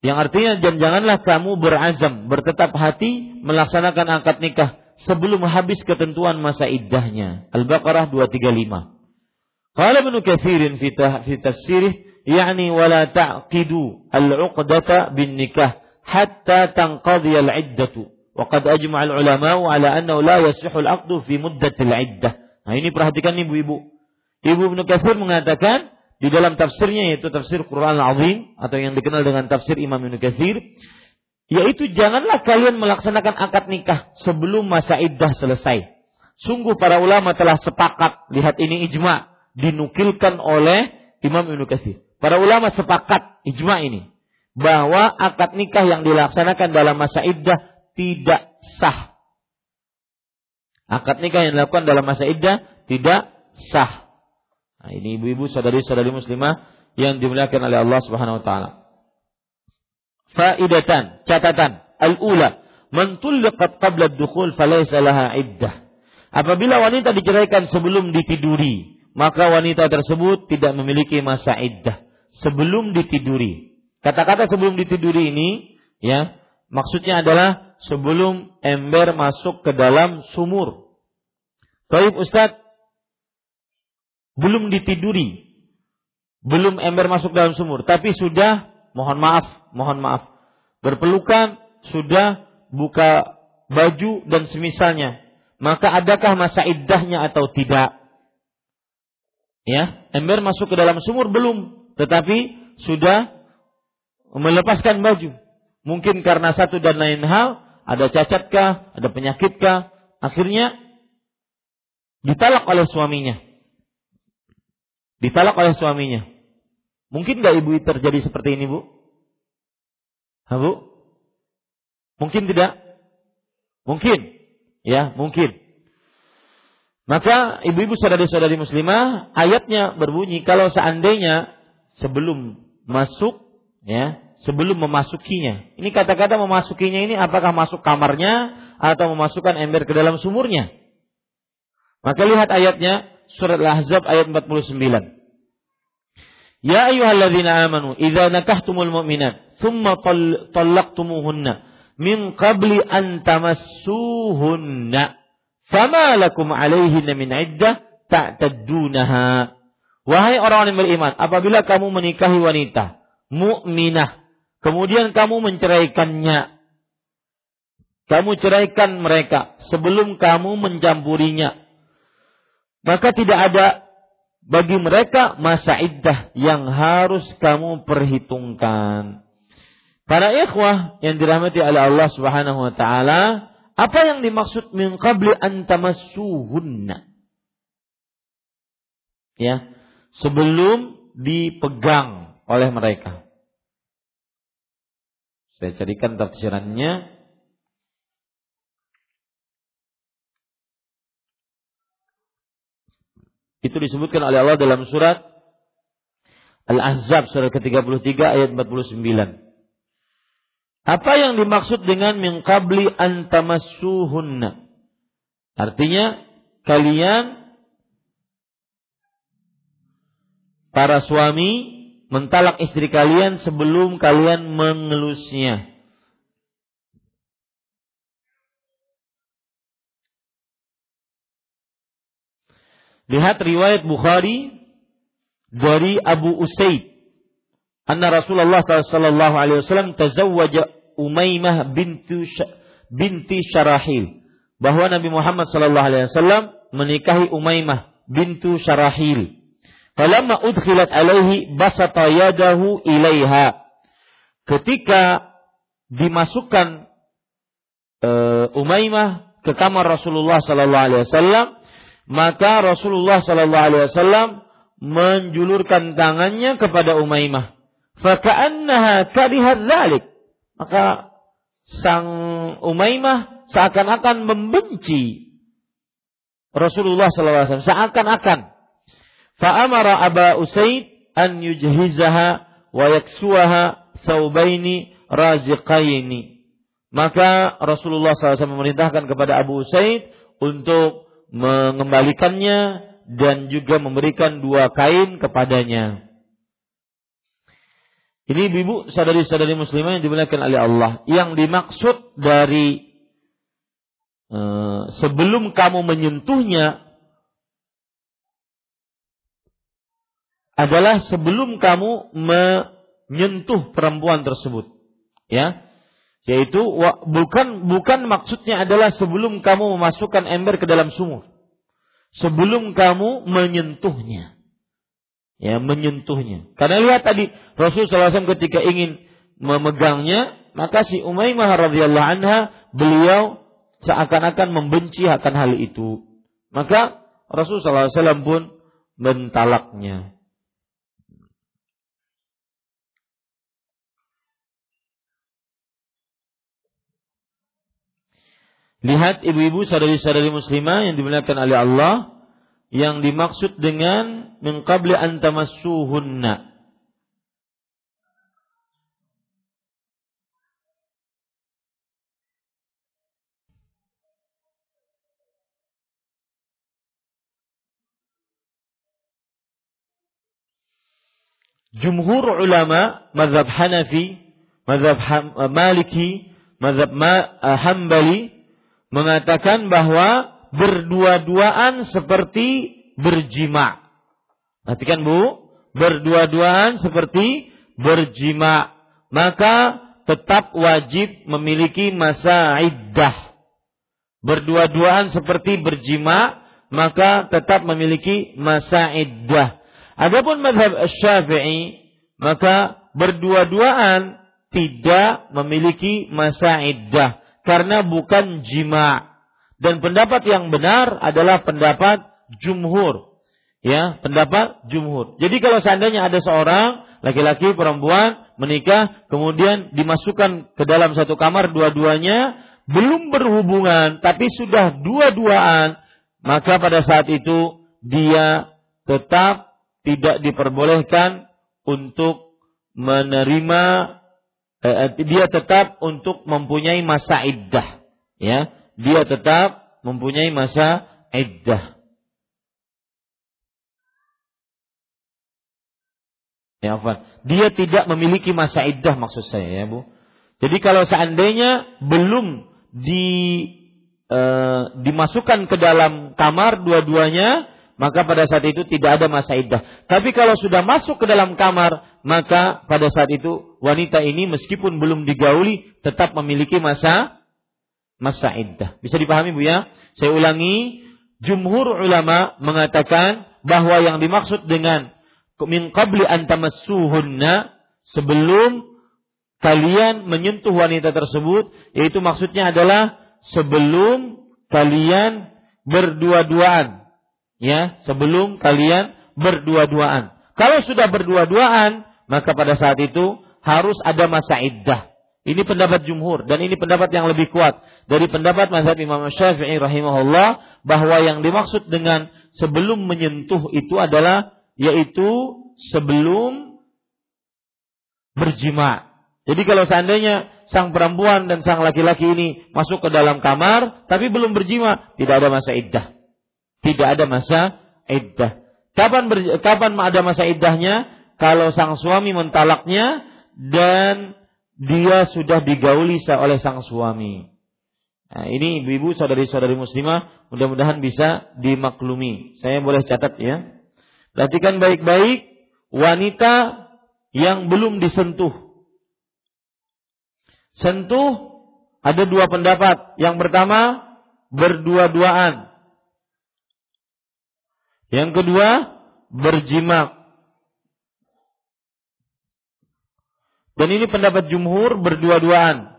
Yang artinya dan janganlah kamu berazam, bertetap hati melaksanakan akad nikah sebelum habis ketentuan masa iddahnya. Al-Baqarah 235. Qala Ibnu Katsirin fi tafsirih yakni wala ta'qidu al-'uqdata bin nikah hatta tanqadi al-'iddatu. Wa qad ajma'a al-ulama ala annahu la yasihu al-'aqdu fi muddati al-'iddah. Nah ini perhatikan ibu-ibu. Ibu Ibnu Katsir mengatakan di dalam tafsirnya yaitu tafsir Quran Al-Azim atau yang dikenal dengan tafsir Imam Ibnu Katsir yaitu janganlah kalian melaksanakan akad nikah sebelum masa iddah selesai. Sungguh para ulama telah sepakat, lihat ini ijma, dinukilkan oleh Imam Ibnu Katsir. Para ulama sepakat ijma ini bahwa akad nikah yang dilaksanakan dalam masa iddah tidak sah. Akad nikah yang dilakukan dalam masa iddah tidak sah. Nah, ini ibu-ibu saudari-saudari muslimah yang dimuliakan oleh Allah Subhanahu wa taala faidatan, catatan. Al-ula, man tulliqat qabla dukhul falaysa laha iddah. Apabila wanita diceraikan sebelum ditiduri, maka wanita tersebut tidak memiliki masa iddah sebelum ditiduri. Kata-kata sebelum ditiduri ini ya, maksudnya adalah sebelum ember masuk ke dalam sumur. Baik Ustaz, belum ditiduri, belum ember masuk dalam sumur, tapi sudah mohon maaf, mohon maaf. Berpelukan sudah buka baju dan semisalnya. Maka adakah masa iddahnya atau tidak? Ya, ember masuk ke dalam sumur belum, tetapi sudah melepaskan baju. Mungkin karena satu dan lain hal, ada cacatkah, ada penyakitkah, akhirnya ditalak oleh suaminya. Ditalak oleh suaminya. Mungkin nggak ibu terjadi seperti ini bu? Ha, Bu? Mungkin tidak? Mungkin. Ya, mungkin. Maka ibu-ibu saudari-saudari muslimah, ayatnya berbunyi kalau seandainya sebelum masuk ya, sebelum memasukinya. Ini kata-kata memasukinya ini apakah masuk kamarnya atau memasukkan ember ke dalam sumurnya? Maka lihat ayatnya surat Al-Ahzab ayat 49. Ya ayyuhalladzina amanu idza nakahtumul mu'minat thumma talaqtumuhunna min qabli an tamassuhunna fama lakum alaihinna min iddah ta'taddunaha Wahai orang-orang yang beriman, apabila kamu menikahi wanita mukminah, kemudian kamu menceraikannya, kamu ceraikan mereka sebelum kamu mencampurinya, maka tidak ada bagi mereka masa iddah yang harus kamu perhitungkan. Para ikhwah yang dirahmati oleh Allah Subhanahu wa taala, apa yang dimaksud min qabli an? Ya, sebelum dipegang oleh mereka. Saya carikan tafsirannya. Itu disebutkan oleh Allah dalam surat Al-Ahzab surat ke-33 ayat 49. Apa yang dimaksud dengan min qabli antamassuhunna? Artinya kalian para suami mentalak istri kalian sebelum kalian mengelusnya. Lihat riwayat Bukhari dari Abu Usaid. Anna Rasulullah sallallahu alaihi wasallam tazawwaja Umaymah binti binti Syarahil. Bahwa Nabi Muhammad sallallahu alaihi wasallam menikahi Umaymah bintu Syarahil. Falamma udkhilat alaihi basata yadahu ilaiha. Ketika dimasukkan uh, Umaymah ke kamar Rasulullah sallallahu alaihi wasallam, maka Rasulullah sallallahu alaihi wasallam menjulurkan tangannya kepada Umaymah. Faka'annaha karihat dzalik. Maka sang Umaymah seakan-akan membenci Rasulullah sallallahu alaihi wasallam, seakan-akan. Fa'amara Aba Usaid an yujhizaha wa yaksuaha thawbaini raziqaini. Maka Rasulullah SAW memerintahkan kepada Abu Usaid untuk mengembalikannya dan juga memberikan dua kain kepadanya. Ini ibu sadari-sadari muslimah yang dimuliakan oleh Allah. Yang dimaksud dari e, sebelum kamu menyentuhnya adalah sebelum kamu menyentuh perempuan tersebut. Ya. Yaitu bukan bukan maksudnya adalah sebelum kamu memasukkan ember ke dalam sumur sebelum kamu menyentuhnya. Ya, menyentuhnya. Karena lihat tadi Rasulullah SAW ketika ingin memegangnya, maka si Umaymah radhiyallahu anha beliau seakan-akan membenci akan hal itu. Maka Rasulullah SAW pun mentalaknya. Lihat ibu-ibu saudari-saudari muslimah yang dimuliakan oleh Allah yang dimaksud dengan min qabli an tamassuhunna. Jumhur ulama mazhab Hanafi, mazhab Maliki, mazhab Hambali mengatakan bahwa berdua-duaan seperti berjima. Perhatikan Bu, berdua-duaan seperti berjima. Maka tetap wajib memiliki masa iddah. Berdua-duaan seperti berjima, maka tetap memiliki masa iddah. Adapun madhab syafi'i, maka berdua-duaan tidak memiliki masa iddah karena bukan jima. Dan pendapat yang benar adalah pendapat jumhur. Ya, pendapat jumhur. Jadi kalau seandainya ada seorang laki-laki perempuan menikah kemudian dimasukkan ke dalam satu kamar dua-duanya belum berhubungan tapi sudah dua-duaan maka pada saat itu dia tetap tidak diperbolehkan untuk menerima dia tetap untuk mempunyai masa iddah ya. Dia tetap mempunyai masa iddah. Ya dia tidak memiliki masa iddah maksud saya ya Bu. Jadi kalau seandainya belum di e, dimasukkan ke dalam kamar dua-duanya maka pada saat itu tidak ada masa iddah. Tapi kalau sudah masuk ke dalam kamar, maka pada saat itu wanita ini meskipun belum digauli tetap memiliki masa masa iddah. Bisa dipahami Bu ya? Saya ulangi, jumhur ulama mengatakan bahwa yang dimaksud dengan min qabli an tamassuhunna sebelum kalian menyentuh wanita tersebut yaitu maksudnya adalah sebelum kalian berdua-duaan ya sebelum kalian berdua-duaan. Kalau sudah berdua-duaan, maka pada saat itu harus ada masa iddah. Ini pendapat jumhur dan ini pendapat yang lebih kuat dari pendapat mazhab Imam Syafi'i rahimahullah bahwa yang dimaksud dengan sebelum menyentuh itu adalah yaitu sebelum berjima. Jadi kalau seandainya sang perempuan dan sang laki-laki ini masuk ke dalam kamar tapi belum berjima, tidak ada masa iddah. Tidak ada masa iddah. Kapan ber, kapan ada masa iddahnya? Kalau sang suami mentalaknya dan dia sudah digauli oleh sang suami. Nah, ini ibu-ibu saudari-saudari muslimah mudah-mudahan bisa dimaklumi. Saya boleh catat ya. Perhatikan baik-baik wanita yang belum disentuh. Sentuh ada dua pendapat. Yang pertama berdua-duaan. Yang kedua berjimak. Dan ini pendapat jumhur berdua-duaan.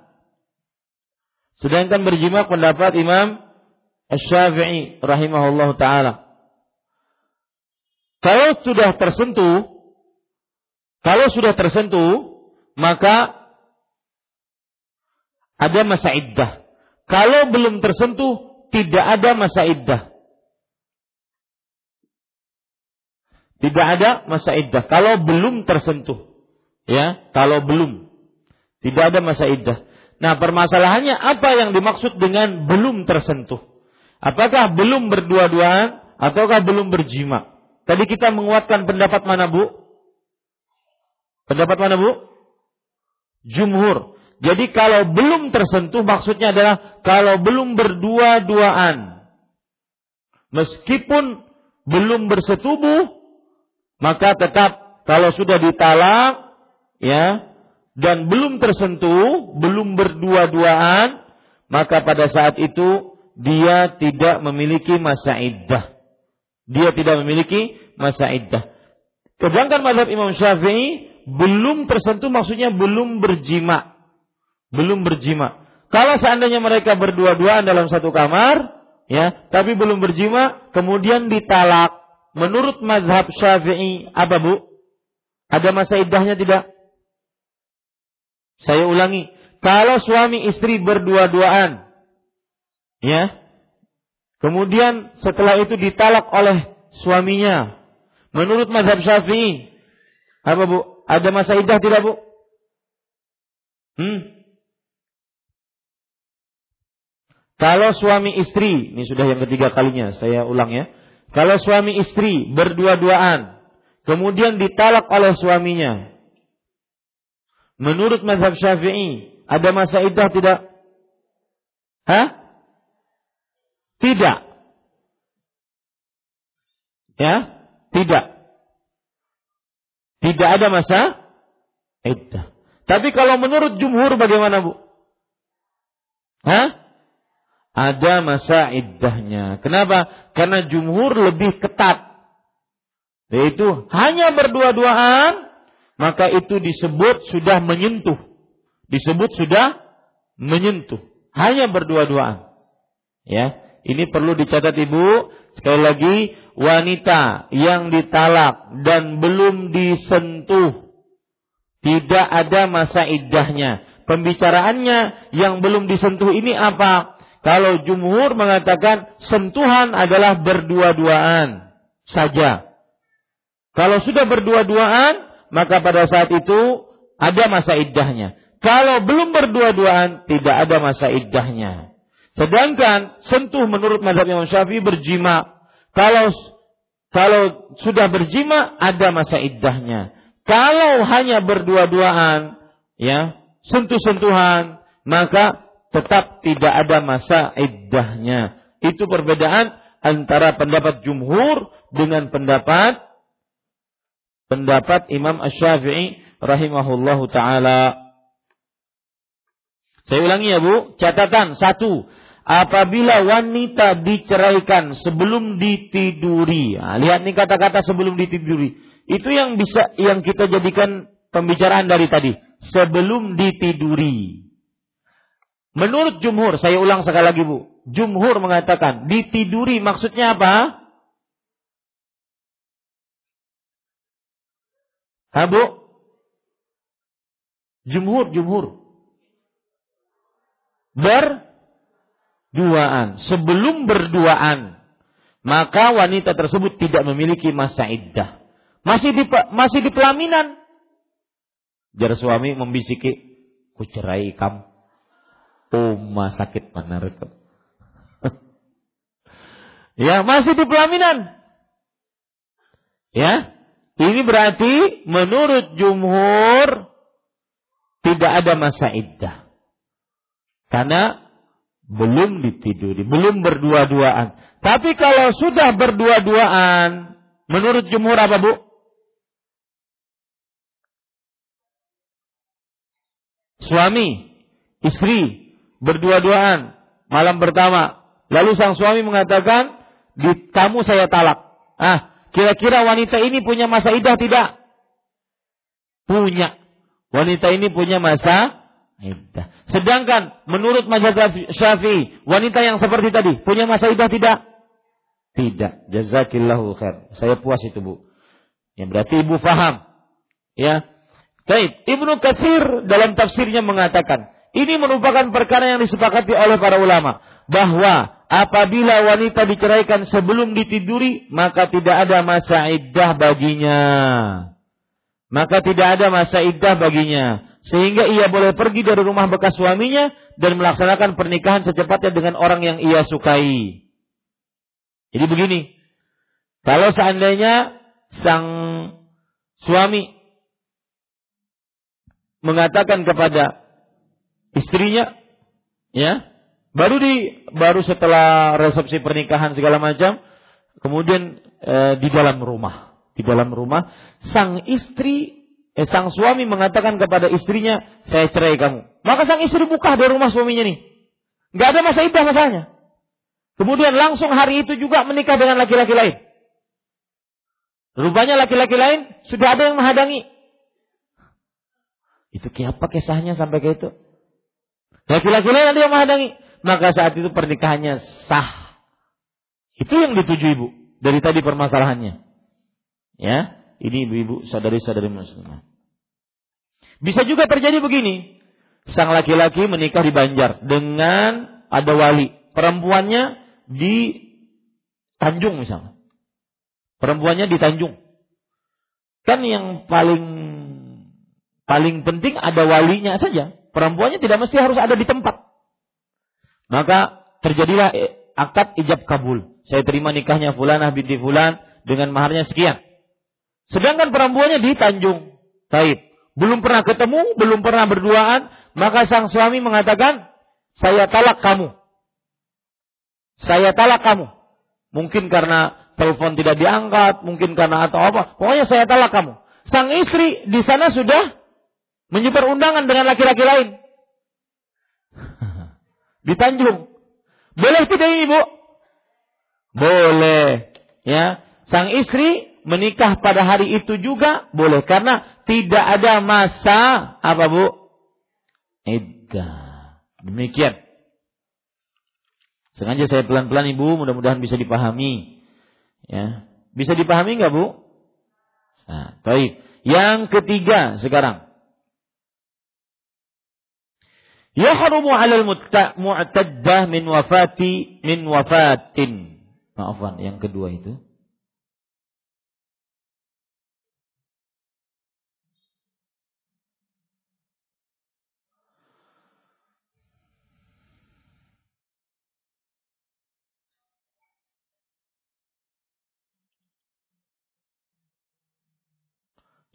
Sedangkan berjimak pendapat Imam Asy-Syafi'i rahimahullah taala. Kalau sudah tersentuh, kalau sudah tersentuh, maka ada masa iddah. Kalau belum tersentuh, tidak ada masa iddah. Tidak ada masa iddah. Kalau belum tersentuh. Ya, kalau belum. Tidak ada masa iddah. Nah, permasalahannya apa yang dimaksud dengan belum tersentuh? Apakah belum berdua-duaan ataukah belum berjima? Tadi kita menguatkan pendapat mana, Bu? Pendapat mana, Bu? Jumhur. Jadi kalau belum tersentuh maksudnya adalah kalau belum berdua-duaan. Meskipun belum bersetubuh, maka tetap kalau sudah ditalak ya dan belum tersentuh, belum berdua-duaan, maka pada saat itu dia tidak memiliki masa iddah. Dia tidak memiliki masa iddah. Sedangkan mazhab Imam Syafi'i belum tersentuh maksudnya belum berjima. Belum berjima. Kalau seandainya mereka berdua-duaan dalam satu kamar, ya, tapi belum berjima, kemudian ditalak. Menurut mazhab Syafi'i apa Bu? Ada masa iddahnya tidak? Saya ulangi, kalau suami istri berdua-duaan, ya, kemudian setelah itu ditalak oleh suaminya, menurut mazhab Syafi'i, apa bu? Ada masa idah tidak bu? Hmm? Kalau suami istri, ini sudah yang ketiga kalinya, saya ulang ya. Kalau suami istri berdua-duaan, kemudian ditalak oleh suaminya, Menurut mazhab Syafi'i, ada masa iddah tidak? Hah? Tidak. Ya? Tidak. Tidak ada masa iddah. Tapi kalau menurut jumhur bagaimana, Bu? Hah? Ada masa iddahnya. Kenapa? Karena jumhur lebih ketat. Yaitu hanya berdua-duaan maka itu disebut sudah menyentuh. Disebut sudah menyentuh. Hanya berdua-duaan. Ya, ini perlu dicatat Ibu. Sekali lagi, wanita yang ditalak dan belum disentuh tidak ada masa iddahnya. Pembicaraannya yang belum disentuh ini apa? Kalau jumhur mengatakan sentuhan adalah berdua-duaan saja. Kalau sudah berdua-duaan, maka pada saat itu ada masa iddahnya. Kalau belum berdua-duaan, tidak ada masa iddahnya. Sedangkan sentuh menurut mazhab Imam Syafi'i berjima. Kalau kalau sudah berjima ada masa iddahnya. Kalau hanya berdua-duaan, ya, sentuh-sentuhan, maka tetap tidak ada masa iddahnya. Itu perbedaan antara pendapat jumhur dengan pendapat pendapat Imam Ash-Syafi'i rahimahullahu taala. Saya ulangi ya Bu, catatan satu, apabila wanita diceraikan sebelum ditiduri. Nah, lihat nih kata-kata sebelum ditiduri. Itu yang bisa yang kita jadikan pembicaraan dari tadi, sebelum ditiduri. Menurut jumhur, saya ulang sekali lagi Bu. Jumhur mengatakan ditiduri maksudnya apa? Abu? Jumhur, jumhur. Berduaan. Sebelum berduaan, maka wanita tersebut tidak memiliki masa iddah. Masih di masih di pelaminan. Jar suami membisiki, ku cerai kamu. Oma sakit mana rekam. ya, masih di pelaminan. Ya, ini berarti menurut jumhur tidak ada masa iddah. Karena belum ditiduri, belum berdua-duaan. Tapi kalau sudah berdua-duaan, menurut jumhur apa bu? Suami, istri, berdua-duaan, malam pertama. Lalu sang suami mengatakan, di kamu saya talak. Ah, kira-kira wanita ini punya masa idah tidak? Punya. Wanita ini punya masa iddah. Sedangkan menurut mazhab Syafi'i, wanita yang seperti tadi punya masa iddah tidak? Tidak. Jazakillahu khair. Saya puas itu, Bu. Ya berarti Ibu faham. Ya. Baik, Ibnu Katsir dalam tafsirnya mengatakan, ini merupakan perkara yang disepakati oleh para ulama bahwa apabila wanita diceraikan sebelum ditiduri, maka tidak ada masa iddah baginya. Maka tidak ada masa iddah baginya sehingga ia boleh pergi dari rumah bekas suaminya dan melaksanakan pernikahan secepatnya dengan orang yang ia sukai. Jadi begini, kalau seandainya sang suami mengatakan kepada istrinya, ya, baru di baru setelah resepsi pernikahan segala macam, kemudian e, di dalam rumah, di dalam rumah sang istri eh, sang suami mengatakan kepada istrinya, saya cerai kamu. Maka sang istri buka dari rumah suaminya nih. Gak ada masa idah masalahnya. Kemudian langsung hari itu juga menikah dengan laki-laki lain. Rupanya laki-laki lain sudah ada yang menghadangi. Itu apa kisahnya sampai ke itu? Laki-laki lain ada yang menghadangi. Maka saat itu pernikahannya sah. Itu yang dituju ibu. Dari tadi permasalahannya. Ya. Ini ibu-ibu sadari-sadari muslimah. Bisa juga terjadi begini. Sang laki-laki menikah di Banjar dengan ada wali. Perempuannya di Tanjung misalnya. Perempuannya di Tanjung. Kan yang paling paling penting ada walinya saja. Perempuannya tidak mesti harus ada di tempat. Maka terjadilah akad ijab kabul. Saya terima nikahnya fulanah binti fulan dengan maharnya sekian. Sedangkan perempuannya di Tanjung Taib. Belum pernah ketemu, belum pernah berduaan, maka sang suami mengatakan, saya talak kamu. Saya talak kamu. Mungkin karena telepon tidak diangkat, mungkin karena atau apa. Pokoknya saya talak kamu. Sang istri di sana sudah menyebar undangan dengan laki-laki lain. Di Tanjung. Boleh tidak ini, Bu? Boleh. Ya, sang istri menikah pada hari itu juga boleh karena tidak ada masa apa Bu? Iddah. Demikian. Sengaja saya pelan-pelan Ibu, mudah-mudahan bisa dipahami. Ya. Bisa dipahami nggak Bu? Nah, baik. Yang ketiga sekarang. Yahrumu 'alal mu'taddah min wafati min wafatin. Maafan, yang kedua itu.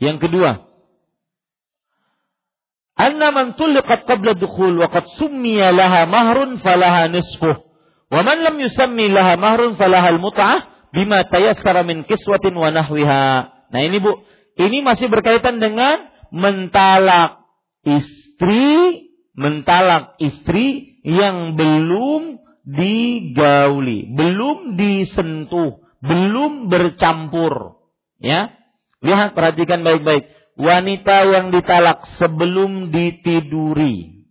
Yang kedua, anna man tulqat qabla dukhul wa qad summiya laha mahrun falaha nisfuh wa man lam yusammi laha mahrun falaha al-mut'ah bima tayassara min kiswatin wa nahwiha. Nah ini Bu, ini masih berkaitan dengan mentalak istri, mentalak istri yang belum digauli, belum disentuh, belum bercampur. Ya, Lihat, perhatikan baik-baik. Wanita yang ditalak sebelum ditiduri.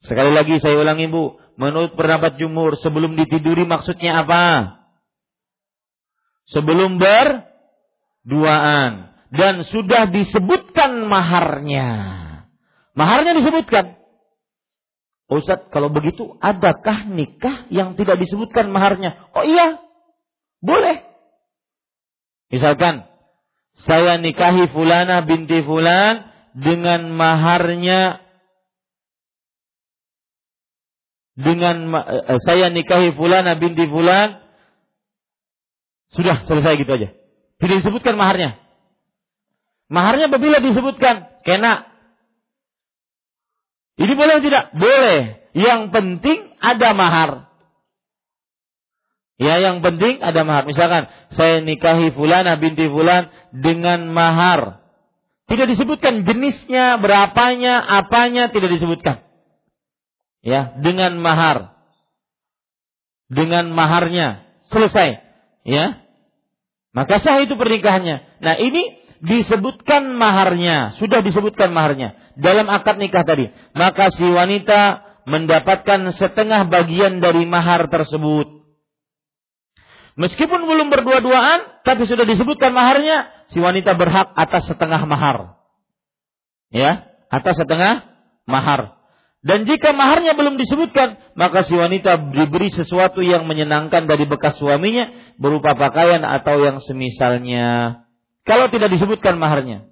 Sekali lagi saya ulangi Bu. Menurut pendapat jumhur, sebelum ditiduri maksudnya apa? Sebelum berduaan. dan sudah disebutkan maharnya. Maharnya disebutkan. Ustaz, kalau begitu adakah nikah yang tidak disebutkan maharnya? Oh iya, boleh. Misalkan, saya nikahi fulana binti fulan dengan maharnya dengan uh, saya nikahi fulana binti fulan sudah selesai gitu aja. Tidak disebutkan maharnya. Maharnya apabila disebutkan kena. Ini boleh tidak? Boleh. Yang penting ada mahar. Ya, yang penting ada mahar. Misalkan saya nikahi fulana binti fulan dengan mahar. Tidak disebutkan jenisnya, berapanya, apanya tidak disebutkan. Ya, dengan mahar. Dengan maharnya selesai. Ya. Maka sah itu pernikahannya. Nah, ini disebutkan maharnya, sudah disebutkan maharnya dalam akad nikah tadi. Maka si wanita mendapatkan setengah bagian dari mahar tersebut. Meskipun belum berdua-duaan, tapi sudah disebutkan maharnya, si wanita berhak atas setengah mahar. Ya, atas setengah mahar. Dan jika maharnya belum disebutkan, maka si wanita diberi sesuatu yang menyenangkan dari bekas suaminya berupa pakaian atau yang semisalnya. Kalau tidak disebutkan maharnya,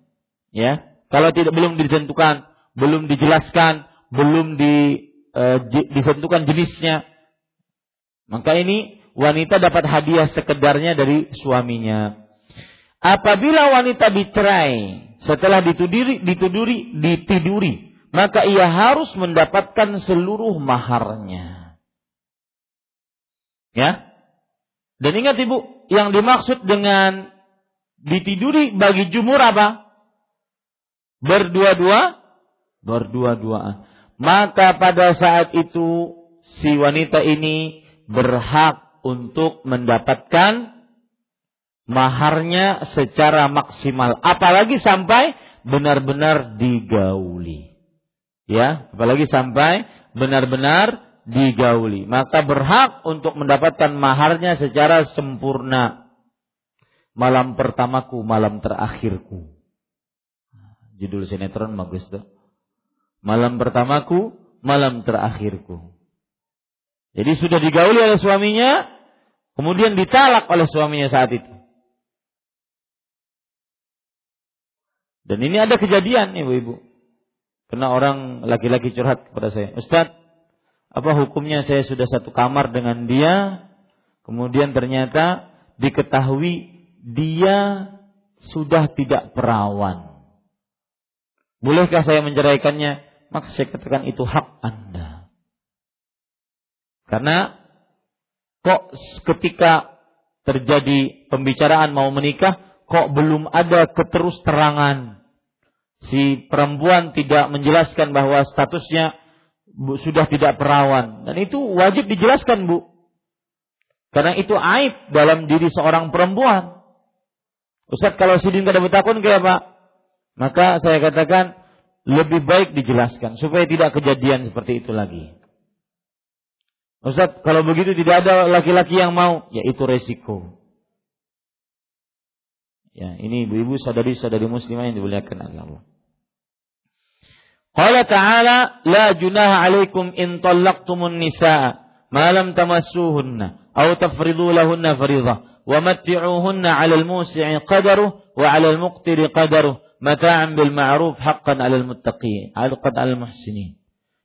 ya, kalau tidak belum ditentukan, belum dijelaskan, belum di, e, ditentukan jenisnya, maka ini wanita dapat hadiah sekedarnya dari suaminya. Apabila wanita dicerai setelah dituduri, dituduri, ditiduri, maka ia harus mendapatkan seluruh maharnya. Ya. Dan ingat Ibu, yang dimaksud dengan ditiduri bagi jumur apa? Berdua-dua, berdua-duaan. Maka pada saat itu si wanita ini berhak untuk mendapatkan maharnya secara maksimal. Apalagi sampai benar-benar digauli. Ya, apalagi sampai benar-benar digauli. Maka berhak untuk mendapatkan maharnya secara sempurna malam pertamaku, malam terakhirku. Judul sinetron bagus tuh. Malam pertamaku, malam terakhirku. Jadi sudah digauli oleh suaminya, kemudian ditalak oleh suaminya saat itu. Dan ini ada kejadian ibu-ibu. Pernah orang laki-laki curhat kepada saya, Ustadz, apa hukumnya saya sudah satu kamar dengan dia, kemudian ternyata diketahui dia sudah tidak perawan. Bolehkah saya menceraikannya? Maka saya katakan itu hak Anda. Karena kok ketika terjadi pembicaraan mau menikah, kok belum ada keterus terangan. Si perempuan tidak menjelaskan bahwa statusnya sudah tidak perawan. Dan itu wajib dijelaskan, Bu. Karena itu aib dalam diri seorang perempuan. Ustaz kalau sidin kada betakun kayak apa? Maka saya katakan lebih baik dijelaskan supaya tidak kejadian seperti itu lagi. Ustaz, kalau begitu tidak ada laki-laki yang mau, ya itu resiko. Ya, ini ibu-ibu sadari-sadari muslimah yang dimuliakan oleh Allah. Qala ta'ala la junaha alaikum in tallaqtumun nisaa ma lam tamassuhunna aw tafridu lahunna fariidha wa matti'uhunna 'alal musi'i qadaruhu wa 'alal muqtiri qadaruhu mata'an bil ma'ruf haqqan 'alal muttaqin 'alqad 'alal muhsinin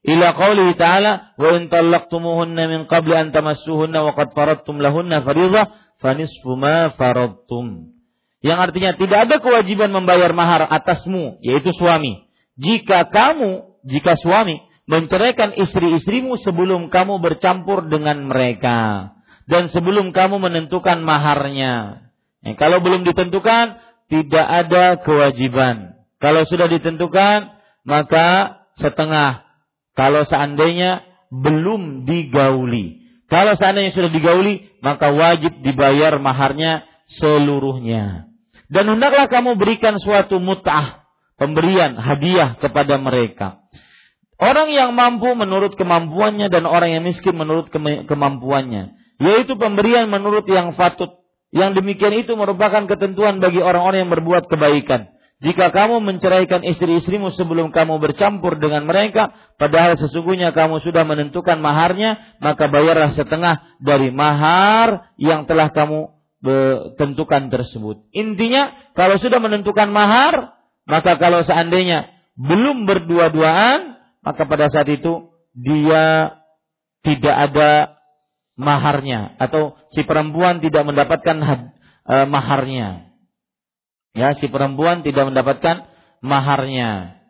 ila qaulihi ta'ala wa in talaqtumuhunna min qabli an tamassuhunna wa qad faradtum lahunna fariidhah fanisfu ma faradtum. Yang artinya tidak ada kewajiban membayar mahar atasmu yaitu suami. Jika kamu jika suami menceraikan istri-istrimu sebelum kamu bercampur dengan mereka dan sebelum kamu menentukan maharnya. Ya, kalau belum ditentukan tidak ada kewajiban. Kalau sudah ditentukan maka setengah. Kalau seandainya belum digauli. Kalau seandainya sudah digauli, maka wajib dibayar maharnya seluruhnya. Dan hendaklah kamu berikan suatu mut'ah, pemberian, hadiah kepada mereka. Orang yang mampu menurut kemampuannya dan orang yang miskin menurut kemampuannya yaitu pemberian menurut yang fatut yang demikian itu merupakan ketentuan bagi orang-orang yang berbuat kebaikan. Jika kamu menceraikan istri-istrimu sebelum kamu bercampur dengan mereka, padahal sesungguhnya kamu sudah menentukan maharnya, maka bayarlah setengah dari mahar yang telah kamu tentukan tersebut. Intinya, kalau sudah menentukan mahar, maka kalau seandainya belum berdua-duaan, maka pada saat itu dia tidak ada maharnya atau si perempuan tidak mendapatkan uh, maharnya. Ya, si perempuan tidak mendapatkan maharnya.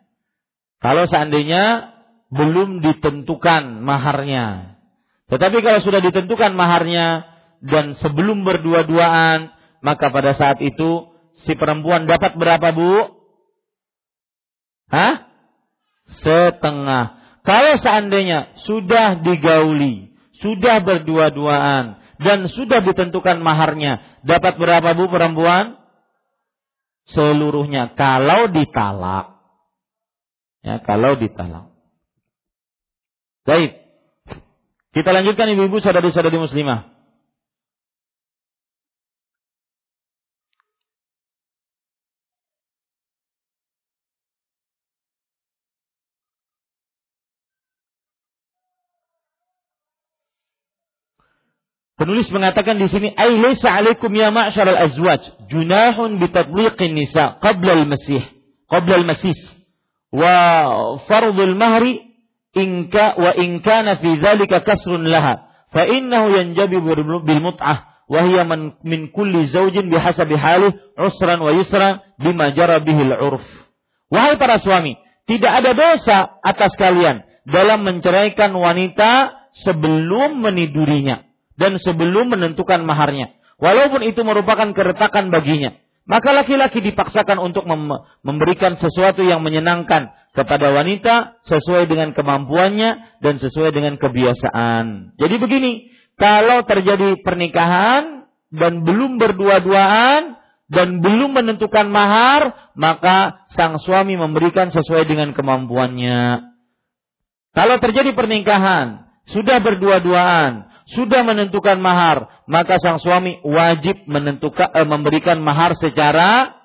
Kalau seandainya belum ditentukan maharnya. Tetapi kalau sudah ditentukan maharnya dan sebelum berdua-duaan, maka pada saat itu si perempuan dapat berapa, Bu? Hah? Setengah. Kalau seandainya sudah digauli, sudah berdua-duaan dan sudah ditentukan maharnya, dapat berapa Bu perempuan? Seluruhnya kalau ditalak. Ya, kalau ditalak. Baik. Kita lanjutkan ibu-ibu saudari-saudari muslimah. Penulis mengatakan di sini, "Ai laisa 'alaikum ya ma'syaral azwaj junahun bi tatbiqin nisa qabla al-masih, qabla al-masis wa fardul mahri inka wa in kana fi dzalika kasrun laha fa innahu yanjabi bil mut'ah wa hiya man min kulli zawjin bihasabi halih usran wa yusran bima jara bihil urf." Wahai para suami, tidak ada dosa atas kalian dalam menceraikan wanita sebelum menidurinya dan sebelum menentukan maharnya. Walaupun itu merupakan keretakan baginya. Maka laki-laki dipaksakan untuk mem memberikan sesuatu yang menyenangkan kepada wanita sesuai dengan kemampuannya dan sesuai dengan kebiasaan. Jadi begini, kalau terjadi pernikahan dan belum berdua-duaan dan belum menentukan mahar, maka sang suami memberikan sesuai dengan kemampuannya. Kalau terjadi pernikahan, sudah berdua-duaan, sudah menentukan mahar, maka sang suami wajib menentukan eh, memberikan mahar secara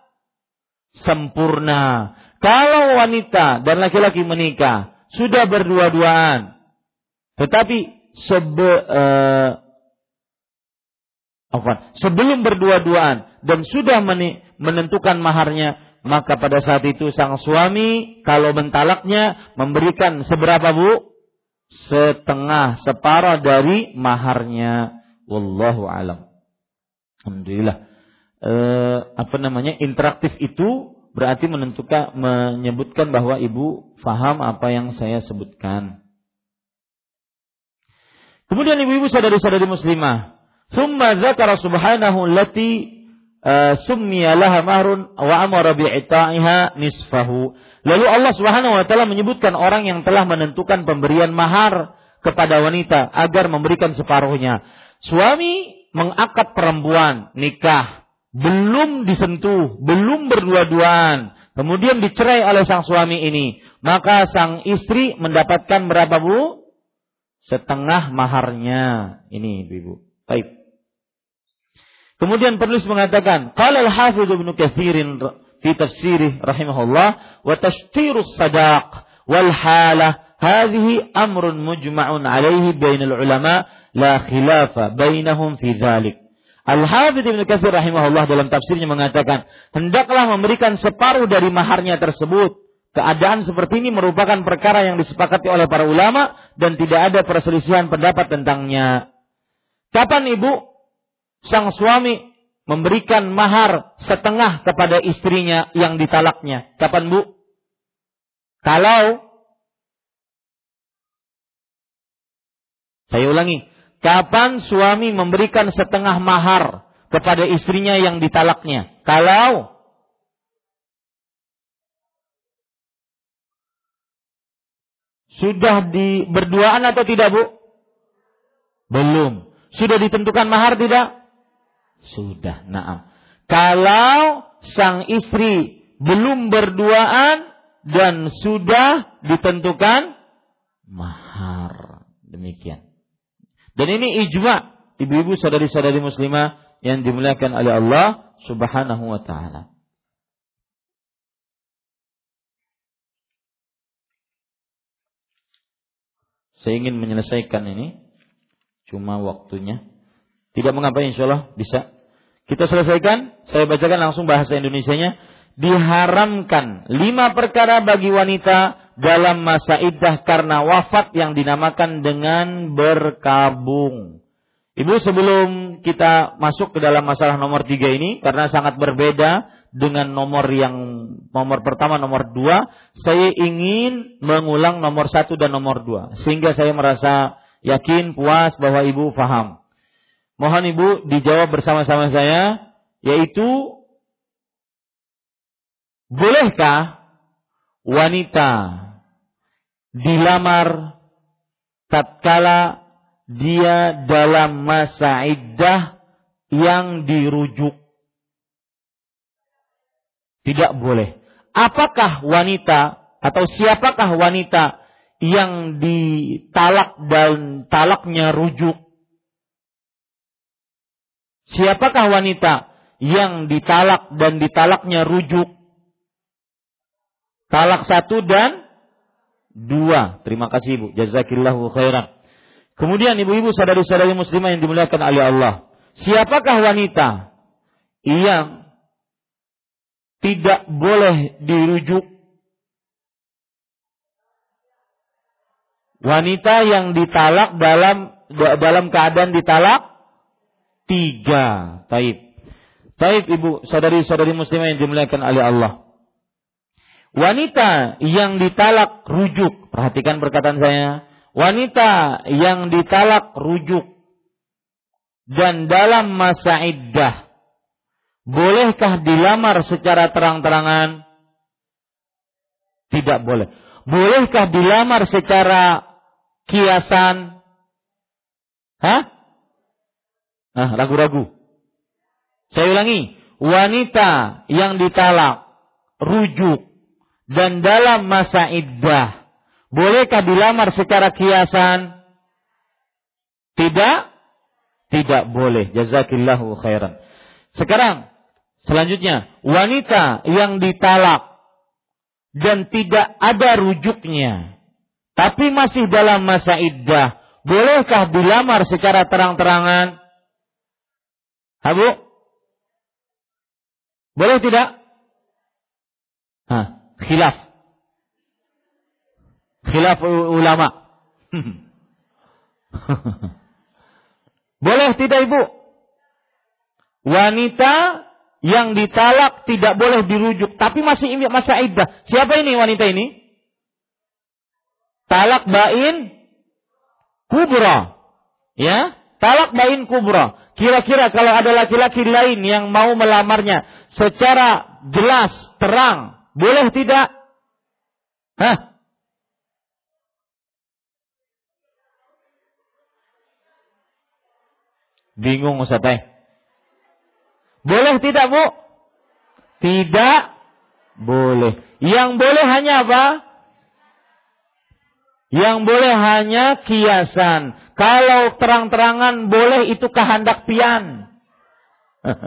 sempurna. Kalau wanita dan laki-laki menikah sudah berdua-duaan, tetapi sebe, eh, apa, sebelum berdua-duaan dan sudah menentukan maharnya, maka pada saat itu sang suami kalau mentalaknya memberikan seberapa bu? Setengah separuh dari maharnya. Wallahu alam. Alhamdulillah. E, apa namanya interaktif itu berarti menentukan menyebutkan bahwa ibu faham apa yang saya sebutkan. Kemudian ibu-ibu saudari-saudari muslimah summa zakara subhanahu allati uh, summiya laha mahrun wa amara bi'ita'iha nisfahu Lalu Allah Subhanahu wa taala menyebutkan orang yang telah menentukan pemberian mahar kepada wanita agar memberikan separuhnya. Suami mengakad perempuan nikah, belum disentuh, belum berdua-duaan, kemudian dicerai oleh sang suami ini, maka sang istri mendapatkan berapa Bu? Setengah maharnya. Ini Ibu. Baik. Kemudian penulis mengatakan, qala al-Hafidz Ibnu Katsirin fi tafsirih rahimahullah wa tashtiru sadaq wal halah hadhihi amrun mujma'un alaihi bainal ulama la khilafa bainahum fi dhalik Al-Hafidh Ibn Katsir rahimahullah dalam tafsirnya mengatakan, hendaklah memberikan separuh dari maharnya tersebut. Keadaan seperti ini merupakan perkara yang disepakati oleh para ulama dan tidak ada perselisihan pendapat tentangnya. Kapan ibu sang suami memberikan mahar setengah kepada istrinya yang ditalaknya. Kapan Bu? Kalau saya ulangi, kapan suami memberikan setengah mahar kepada istrinya yang ditalaknya? Kalau sudah di berduaan atau tidak, Bu? Belum. Sudah ditentukan mahar tidak? Sudah, naam. Kalau sang istri belum berduaan dan sudah ditentukan mahar. Demikian. Dan ini ijma ibu-ibu saudari-saudari muslimah yang dimuliakan oleh Allah Subhanahu wa taala. Saya ingin menyelesaikan ini. Cuma waktunya. Tidak mengapa insya Allah bisa. Kita selesaikan. Saya bacakan langsung bahasa Indonesia-nya. Diharamkan lima perkara bagi wanita dalam masa iddah karena wafat yang dinamakan dengan berkabung. Ibu sebelum kita masuk ke dalam masalah nomor tiga ini karena sangat berbeda dengan nomor yang nomor pertama nomor dua, saya ingin mengulang nomor satu dan nomor dua sehingga saya merasa yakin puas bahwa ibu faham. Mohon ibu dijawab bersama-sama saya yaitu bolehkah wanita dilamar tatkala dia dalam masa iddah yang dirujuk. Tidak boleh. Apakah wanita atau siapakah wanita yang ditalak dan talaknya rujuk? Siapakah wanita yang ditalak dan ditalaknya rujuk? Talak satu dan dua. Terima kasih Ibu. Jazakillahu khairan. Kemudian ibu-ibu saudari-saudari muslimah yang dimuliakan oleh Allah. Siapakah wanita yang tidak boleh dirujuk? Wanita yang ditalak dalam dalam keadaan ditalak tiga. Taib. Taib ibu saudari-saudari muslimah yang dimuliakan oleh Allah. Wanita yang ditalak rujuk, perhatikan perkataan saya, wanita yang ditalak rujuk dan dalam masa iddah bolehkah dilamar secara terang-terangan? Tidak boleh. Bolehkah dilamar secara kiasan? Hah? Ah, ragu-ragu. Saya ulangi, wanita yang ditalak rujuk dan dalam masa iddah Bolehkah dilamar secara kiasan? Tidak? Tidak boleh. Jazakillahu khairan. Sekarang, selanjutnya, wanita yang ditalak dan tidak ada rujuknya, tapi masih dalam masa iddah, bolehkah dilamar secara terang-terangan? Abu? Boleh tidak? Hah, khilaf. Khilaf ulama. boleh tidak ibu? Wanita yang ditalak tidak boleh dirujuk, tapi masih masa iddah. Siapa ini wanita ini? Talak bain kubra. Ya, talak bain kubra. Kira-kira kalau ada laki-laki lain yang mau melamarnya secara jelas, terang, boleh tidak? Hah? Bingung Ustaz teh. Boleh tidak Bu? Tidak boleh. Yang boleh hanya apa? Yang boleh hanya kiasan. Kalau terang-terangan boleh itu kehendak pian.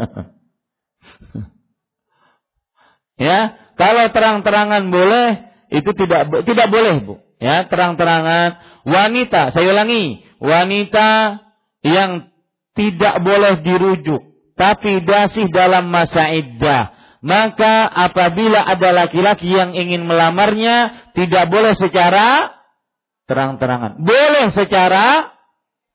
ya, kalau terang-terangan boleh itu tidak tidak boleh, Bu. Ya, terang-terangan wanita, saya ulangi, wanita yang tidak boleh dirujuk, tapi dasih dalam masa iddah. Maka apabila ada laki-laki yang ingin melamarnya, tidak boleh secara terang-terangan. Boleh secara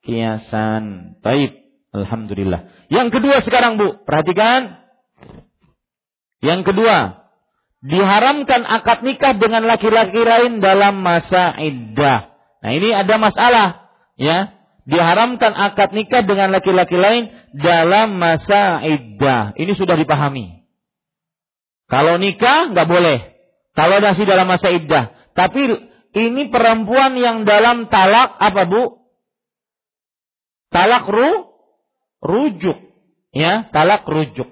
kiasan. Taib. Alhamdulillah. Yang kedua sekarang Bu, perhatikan. Yang kedua, diharamkan akad nikah dengan laki-laki lain dalam masa iddah. Nah ini ada masalah, ya diharamkan akad nikah dengan laki-laki lain dalam masa iddah. Ini sudah dipahami. Kalau nikah nggak boleh. Kalau masih dalam masa iddah. Tapi ini perempuan yang dalam talak apa bu? Talak ru, rujuk. Ya, talak rujuk.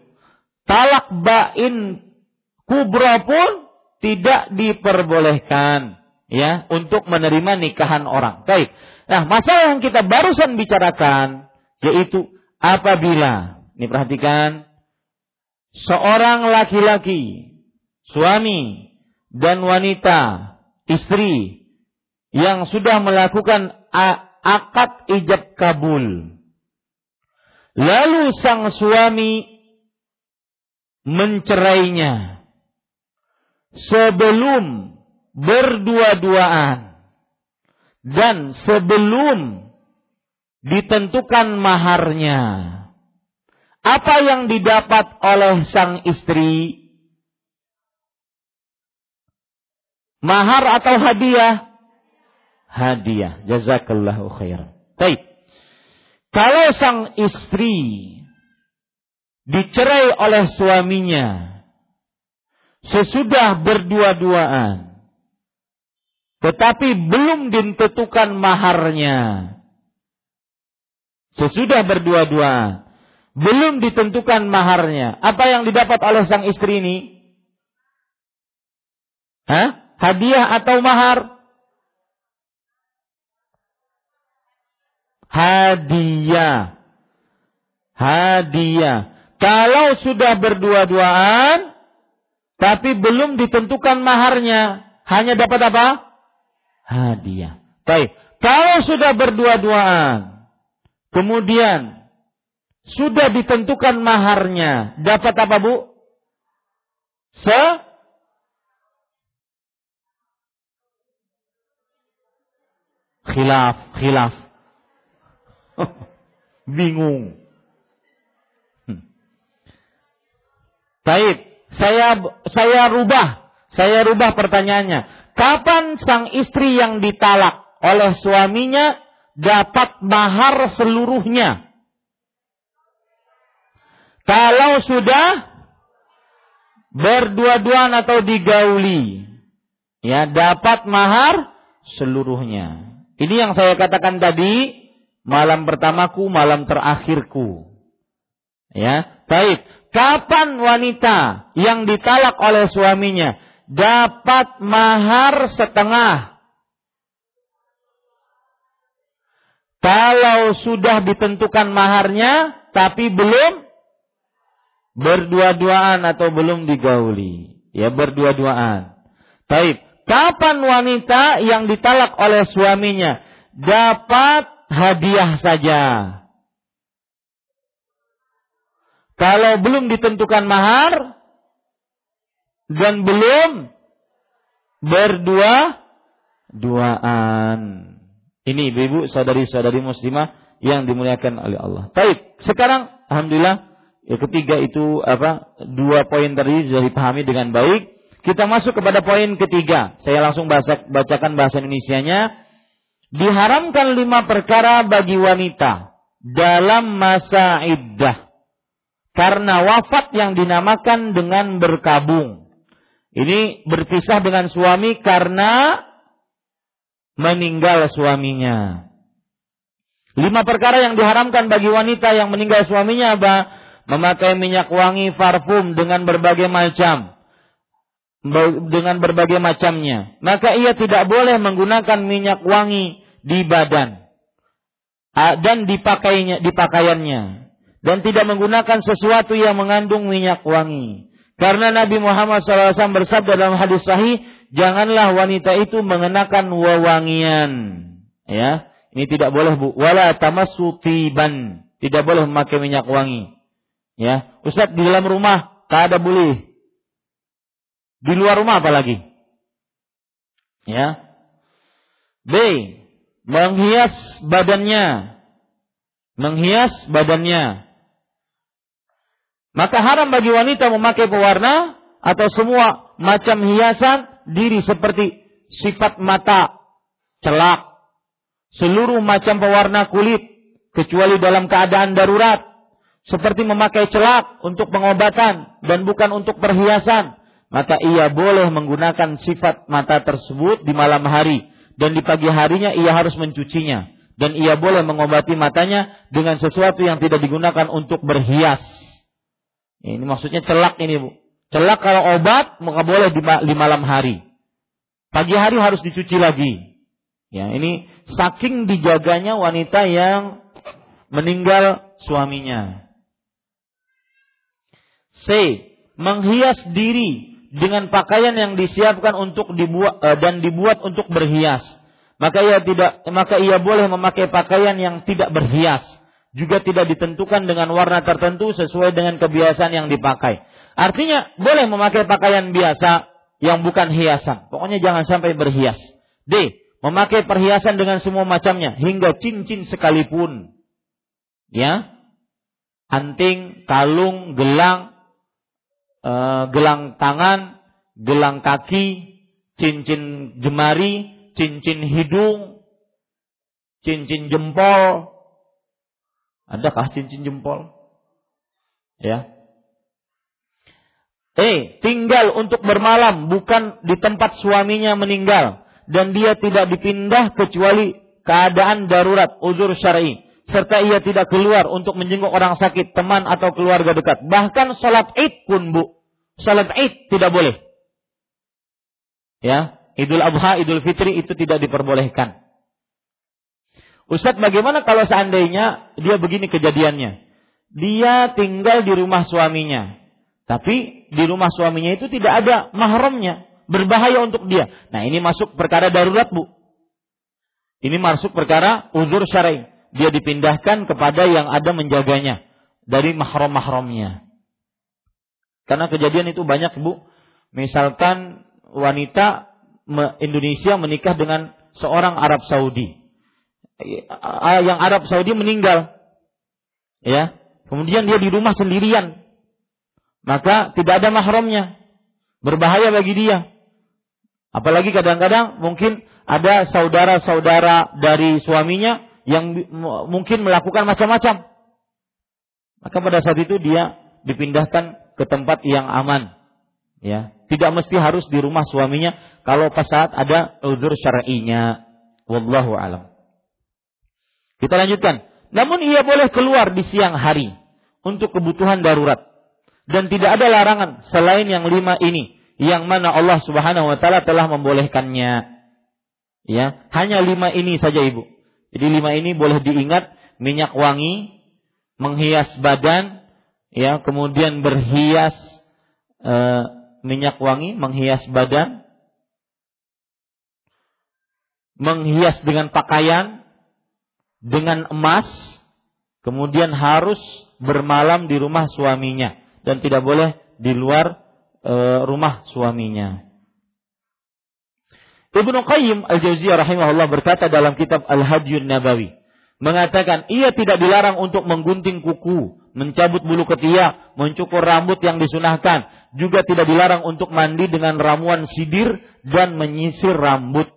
Talak bain kubra pun tidak diperbolehkan ya untuk menerima nikahan orang. Baik. Nah, masalah yang kita barusan bicarakan yaitu apabila Ini perhatikan. Seorang laki-laki, suami dan wanita, istri yang sudah melakukan akad ijab kabul. Lalu sang suami mencerainya sebelum berdua-duaan dan sebelum ditentukan maharnya. Apa yang didapat oleh sang istri? Mahar atau hadiah? Hadiah. Jazakallahu khair. Baik. Kalau sang istri dicerai oleh suaminya sesudah berdua-duaan tetapi belum ditentukan maharnya sesudah berdua-duaan belum ditentukan maharnya. Apa yang didapat oleh sang istri ini? Hah? Hadiah atau mahar? Hadiah. Hadiah. Kalau sudah berdua-duaan, tapi belum ditentukan maharnya, hanya dapat apa? Hadiah. Baik. Kalau sudah berdua-duaan, kemudian sudah ditentukan maharnya. Dapat apa bu? Se khilaf, khilaf. Bingung. Hmm. Baik, saya saya rubah, saya rubah pertanyaannya. Kapan sang istri yang ditalak oleh suaminya dapat mahar seluruhnya? Kalau sudah berdua-duaan atau digauli, ya dapat mahar seluruhnya. Ini yang saya katakan tadi, malam pertamaku, malam terakhirku. Ya, baik. Kapan wanita yang ditalak oleh suaminya dapat mahar setengah? Kalau sudah ditentukan maharnya tapi belum Berdua-duaan atau belum digauli? Ya berdua-duaan. Baik. Kapan wanita yang ditalak oleh suaminya dapat hadiah saja? Kalau belum ditentukan mahar dan belum berdua duaan. Ini ibu-ibu, saudari-saudari muslimah yang dimuliakan oleh Allah. Baik, sekarang alhamdulillah yang ketiga itu apa? Dua poin tadi sudah dipahami dengan baik. Kita masuk kepada poin ketiga. Saya langsung bahasa, bacakan bahasa Indonesia-nya. Diharamkan lima perkara bagi wanita dalam masa iddah. Karena wafat yang dinamakan dengan berkabung. Ini berpisah dengan suami karena meninggal suaminya. Lima perkara yang diharamkan bagi wanita yang meninggal suaminya apa? memakai minyak wangi parfum dengan berbagai macam dengan berbagai macamnya. Maka ia tidak boleh menggunakan minyak wangi di badan. Dan dipakainya dipakaiannya. Dan tidak menggunakan sesuatu yang mengandung minyak wangi. Karena Nabi Muhammad SAW bersabda dalam hadis sahih janganlah wanita itu mengenakan wewangian. Ya ini tidak boleh bu. Wala tamassu tiban. Tidak boleh memakai minyak wangi. Ya, Ustaz di dalam rumah tak ada boleh. Di luar rumah apalagi? Ya. B. Menghias badannya. Menghias badannya. Maka haram bagi wanita memakai pewarna atau semua macam hiasan diri seperti sifat mata, celak, seluruh macam pewarna kulit kecuali dalam keadaan darurat seperti memakai celak untuk pengobatan dan bukan untuk perhiasan, maka ia boleh menggunakan sifat mata tersebut di malam hari dan di pagi harinya ia harus mencucinya dan ia boleh mengobati matanya dengan sesuatu yang tidak digunakan untuk berhias. Ini maksudnya celak ini, Bu. Celak kalau obat maka boleh di, malam hari. Pagi hari harus dicuci lagi. Ya, ini saking dijaganya wanita yang meninggal suaminya. C. Menghias diri dengan pakaian yang disiapkan untuk dibuat uh, dan dibuat untuk berhias. Maka ia tidak maka ia boleh memakai pakaian yang tidak berhias. Juga tidak ditentukan dengan warna tertentu sesuai dengan kebiasaan yang dipakai. Artinya boleh memakai pakaian biasa yang bukan hiasan. Pokoknya jangan sampai berhias. D. Memakai perhiasan dengan semua macamnya hingga cincin sekalipun. Ya. Anting, kalung, gelang, uh, gelang tangan, gelang kaki, cincin jemari, cincin hidung, cincin jempol. Adakah cincin jempol? Ya. Eh, tinggal untuk bermalam bukan di tempat suaminya meninggal dan dia tidak dipindah kecuali keadaan darurat uzur syar'i serta ia tidak keluar untuk menjenguk orang sakit, teman atau keluarga dekat. Bahkan salat Id pun, Bu. Salat Id tidak boleh. Ya, Idul Adha, Idul Fitri itu tidak diperbolehkan. Ustadz, bagaimana kalau seandainya dia begini kejadiannya? Dia tinggal di rumah suaminya. Tapi di rumah suaminya itu tidak ada mahramnya. Berbahaya untuk dia. Nah ini masuk perkara darurat bu. Ini masuk perkara uzur syar'i dia dipindahkan kepada yang ada menjaganya dari mahram-mahramnya. Karena kejadian itu banyak, Bu. Misalkan wanita Indonesia menikah dengan seorang Arab Saudi. Yang Arab Saudi meninggal. Ya. Kemudian dia di rumah sendirian. Maka tidak ada mahramnya. Berbahaya bagi dia. Apalagi kadang-kadang mungkin ada saudara-saudara dari suaminya yang mungkin melakukan macam-macam. Maka pada saat itu dia dipindahkan ke tempat yang aman. Ya, tidak mesti harus di rumah suaminya kalau pas saat ada uzur syar'inya. Wallahu alam. Kita lanjutkan. Namun ia boleh keluar di siang hari untuk kebutuhan darurat dan tidak ada larangan selain yang lima ini yang mana Allah Subhanahu wa taala telah membolehkannya. Ya, hanya lima ini saja Ibu. Jadi lima ini boleh diingat minyak wangi, menghias badan, ya kemudian berhias e, minyak wangi, menghias badan, menghias dengan pakaian, dengan emas, kemudian harus bermalam di rumah suaminya dan tidak boleh di luar e, rumah suaminya. Ibnu Qayyim Al-Jauziyah rahimahullah berkata dalam kitab Al-Hajjun Nabawi mengatakan ia tidak dilarang untuk menggunting kuku, mencabut bulu ketiak, mencukur rambut yang disunahkan, juga tidak dilarang untuk mandi dengan ramuan sidir dan menyisir rambut.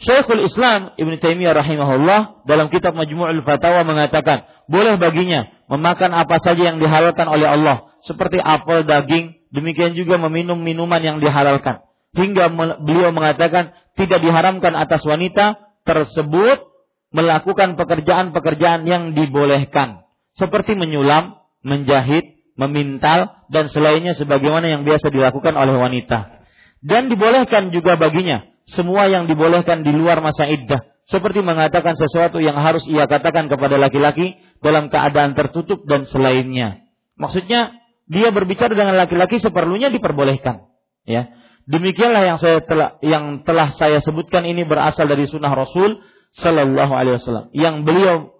Syekhul Islam Ibn Taimiyah rahimahullah dalam kitab Majmu'ul Fatawa mengatakan, boleh baginya memakan apa saja yang dihalalkan oleh Allah, seperti apel, daging, demikian juga meminum minuman yang dihalalkan hingga beliau mengatakan tidak diharamkan atas wanita tersebut melakukan pekerjaan-pekerjaan yang dibolehkan seperti menyulam, menjahit, memintal dan selainnya sebagaimana yang biasa dilakukan oleh wanita. Dan dibolehkan juga baginya semua yang dibolehkan di luar masa iddah seperti mengatakan sesuatu yang harus ia katakan kepada laki-laki dalam keadaan tertutup dan selainnya. Maksudnya dia berbicara dengan laki-laki seperlunya diperbolehkan, ya. Demikianlah yang saya telah yang telah saya sebutkan ini berasal dari sunnah Rasul Sallallahu Alaihi Wasallam yang beliau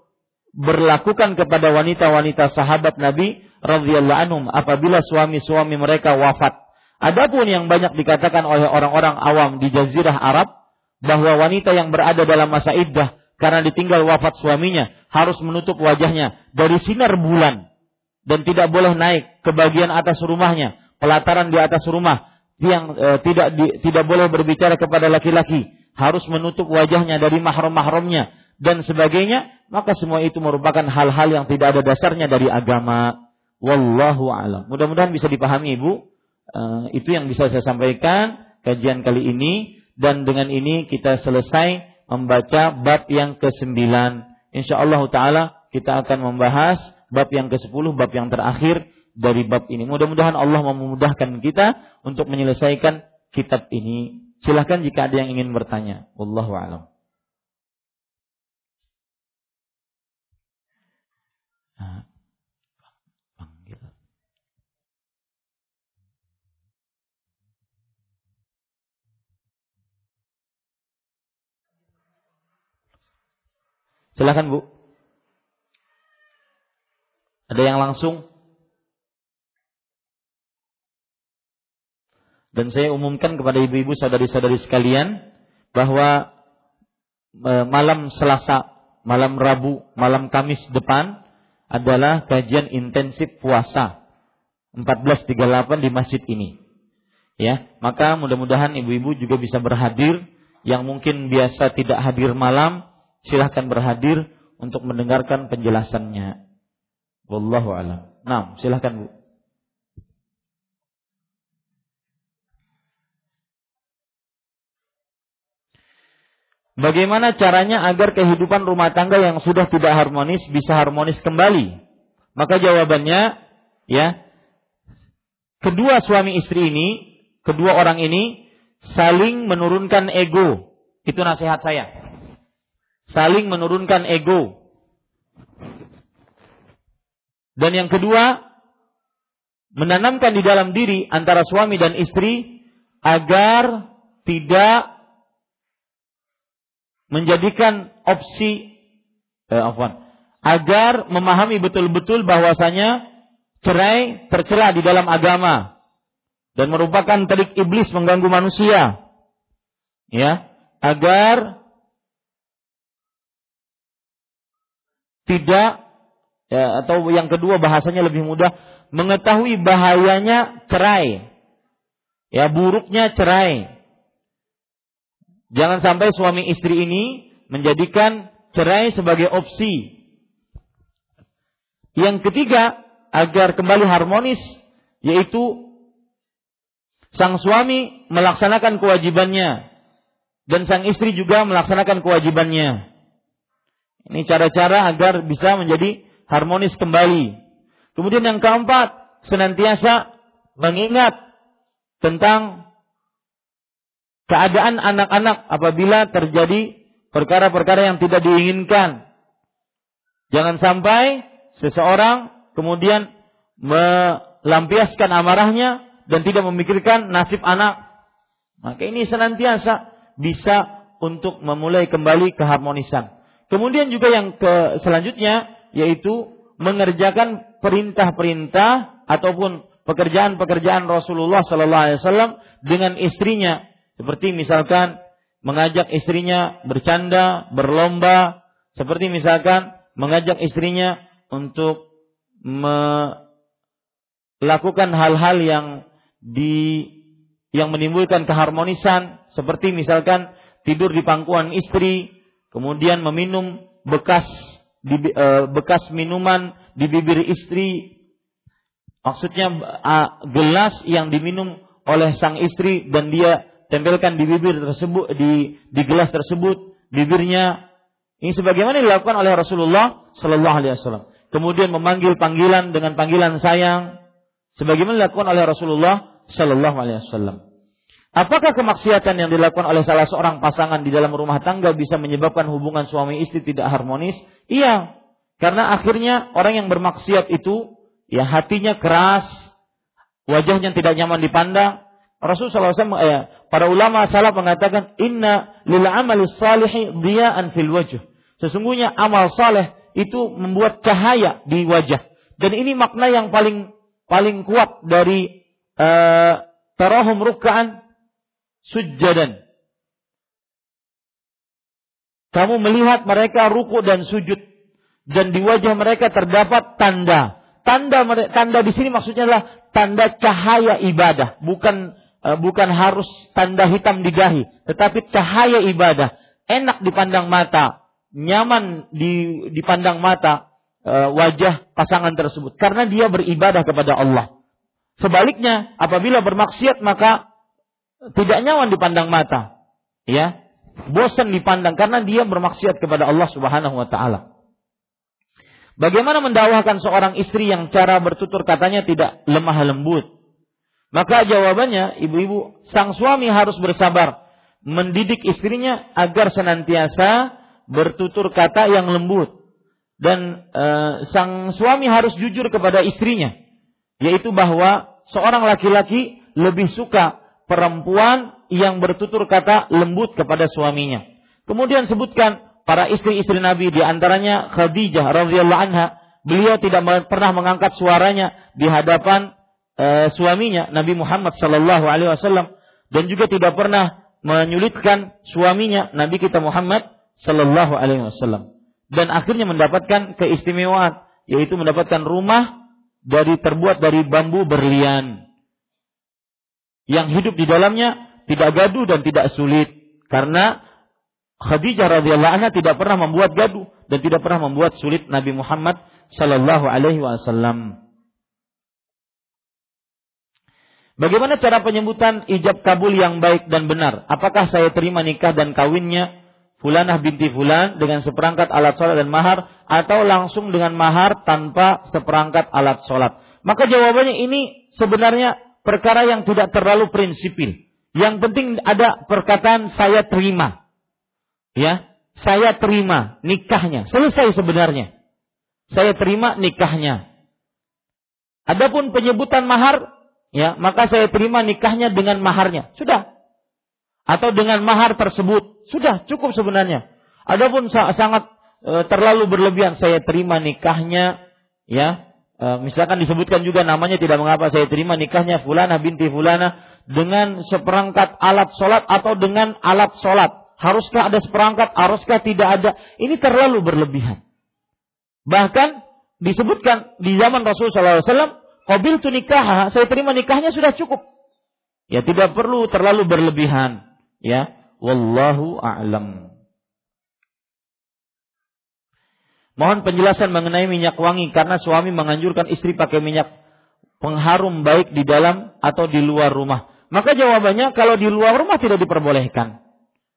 berlakukan kepada wanita-wanita sahabat Nabi radhiyallahu anhum apabila suami-suami mereka wafat. Adapun yang banyak dikatakan oleh orang-orang awam di jazirah Arab bahwa wanita yang berada dalam masa iddah karena ditinggal wafat suaminya harus menutup wajahnya dari sinar bulan dan tidak boleh naik ke bagian atas rumahnya, pelataran di atas rumah yang e, tidak di, tidak boleh berbicara kepada laki-laki, harus menutup wajahnya dari mahram-mahramnya dan sebagainya, maka semua itu merupakan hal-hal yang tidak ada dasarnya dari agama. Wallahu alam. Mudah-mudahan bisa dipahami Ibu. E, itu yang bisa saya sampaikan kajian kali ini dan dengan ini kita selesai membaca bab yang ke-9. Insyaallah taala kita akan membahas bab yang ke-10, bab yang terakhir dari bab ini. Mudah-mudahan Allah memudahkan kita untuk menyelesaikan kitab ini. Silahkan jika ada yang ingin bertanya. Wallahu a'lam. Silahkan Bu. Ada yang langsung? Dan saya umumkan kepada ibu-ibu saudari-saudari sekalian bahwa e, malam Selasa, malam Rabu, malam Kamis depan adalah kajian intensif puasa 1438 di masjid ini. Ya, maka mudah-mudahan ibu-ibu juga bisa berhadir yang mungkin biasa tidak hadir malam, silahkan berhadir untuk mendengarkan penjelasannya. Wallahu a'lam. Nah, silahkan Bu. Bagaimana caranya agar kehidupan rumah tangga yang sudah tidak harmonis bisa harmonis kembali? Maka jawabannya ya kedua suami istri ini, kedua orang ini saling menurunkan ego. Itu nasihat saya. Saling menurunkan ego. Dan yang kedua, menanamkan di dalam diri antara suami dan istri agar tidak menjadikan opsi eh, afwan, agar memahami betul-betul bahwasanya cerai tercela di dalam agama dan merupakan terik iblis mengganggu manusia. Ya, agar tidak ya, atau yang kedua bahasanya lebih mudah mengetahui bahayanya cerai. Ya, buruknya cerai. Jangan sampai suami istri ini menjadikan cerai sebagai opsi. Yang ketiga, agar kembali harmonis, yaitu sang suami melaksanakan kewajibannya dan sang istri juga melaksanakan kewajibannya. Ini cara-cara agar bisa menjadi harmonis kembali. Kemudian yang keempat, senantiasa mengingat tentang keadaan anak-anak apabila terjadi perkara-perkara yang tidak diinginkan. Jangan sampai seseorang kemudian melampiaskan amarahnya dan tidak memikirkan nasib anak. Maka ini senantiasa bisa untuk memulai kembali keharmonisan. Kemudian juga yang ke selanjutnya yaitu mengerjakan perintah-perintah ataupun pekerjaan-pekerjaan Rasulullah Sallallahu Alaihi Wasallam dengan istrinya seperti misalkan mengajak istrinya bercanda, berlomba, seperti misalkan mengajak istrinya untuk melakukan hal-hal yang di yang menimbulkan keharmonisan seperti misalkan tidur di pangkuan istri, kemudian meminum bekas di, e, bekas minuman di bibir istri. Maksudnya gelas yang diminum oleh sang istri dan dia tempelkan di bibir tersebut di di gelas tersebut bibirnya ini sebagaimana dilakukan oleh Rasulullah Shallallahu Alaihi Wasallam. Kemudian memanggil panggilan dengan panggilan sayang, sebagaimana dilakukan oleh Rasulullah Shallallahu Alaihi Wasallam. Apakah kemaksiatan yang dilakukan oleh salah seorang pasangan di dalam rumah tangga bisa menyebabkan hubungan suami istri tidak harmonis? Iya, karena akhirnya orang yang bermaksiat itu ya hatinya keras, wajahnya tidak nyaman dipandang, Rasulullah SAW, eh, para ulama salah mengatakan inna lil amali salihi diya'an fil wajh. Sesungguhnya amal saleh itu membuat cahaya di wajah. Dan ini makna yang paling paling kuat dari uh, tarahum sujjadan. Kamu melihat mereka ruku dan sujud dan di wajah mereka terdapat tanda. Tanda tanda di sini maksudnya adalah tanda cahaya ibadah, bukan bukan harus tanda hitam di dahi, tetapi cahaya ibadah, enak dipandang mata, nyaman di, dipandang mata uh, wajah pasangan tersebut. Karena dia beribadah kepada Allah. Sebaliknya, apabila bermaksiat maka tidak nyaman dipandang mata, ya, bosan dipandang karena dia bermaksiat kepada Allah Subhanahu wa taala. Bagaimana mendakwakan seorang istri yang cara bertutur katanya tidak lemah lembut, maka jawabannya, ibu-ibu, sang suami harus bersabar. Mendidik istrinya agar senantiasa bertutur kata yang lembut. Dan e, sang suami harus jujur kepada istrinya, yaitu bahwa seorang laki-laki lebih suka perempuan yang bertutur kata lembut kepada suaminya. Kemudian sebutkan para istri-istri Nabi di antaranya Khadijah radhiyallahu anha, beliau tidak pernah mengangkat suaranya di hadapan uh, suaminya Nabi Muhammad sallallahu alaihi wasallam dan juga tidak pernah menyulitkan suaminya Nabi kita Muhammad sallallahu alaihi wasallam dan akhirnya mendapatkan keistimewaan yaitu mendapatkan rumah dari terbuat dari bambu berlian yang hidup di dalamnya tidak gaduh dan tidak sulit karena Khadijah radhiyallahu anha tidak pernah membuat gaduh dan tidak pernah membuat sulit Nabi Muhammad sallallahu alaihi wasallam. Bagaimana cara penyebutan ijab kabul yang baik dan benar? Apakah saya terima nikah dan kawinnya Fulanah binti Fulan dengan seperangkat alat sholat dan mahar atau langsung dengan mahar tanpa seperangkat alat sholat? Maka jawabannya ini sebenarnya perkara yang tidak terlalu prinsipil. Yang penting ada perkataan saya terima. Ya, saya terima nikahnya. Selesai sebenarnya. Saya terima nikahnya. Adapun penyebutan mahar, ya, maka saya terima nikahnya dengan maharnya. Sudah. Atau dengan mahar tersebut sudah cukup sebenarnya. Adapun sangat e, terlalu berlebihan saya terima nikahnya ya. E, misalkan disebutkan juga namanya tidak mengapa saya terima nikahnya fulana binti fulana dengan seperangkat alat sholat atau dengan alat sholat. Haruskah ada seperangkat? Haruskah tidak ada? Ini terlalu berlebihan. Bahkan disebutkan di zaman Rasulullah SAW, Qabil tu nikah, saya terima nikahnya sudah cukup. Ya tidak perlu terlalu berlebihan. Ya, Wallahu a'lam. Mohon penjelasan mengenai minyak wangi karena suami menganjurkan istri pakai minyak pengharum baik di dalam atau di luar rumah. Maka jawabannya kalau di luar rumah tidak diperbolehkan.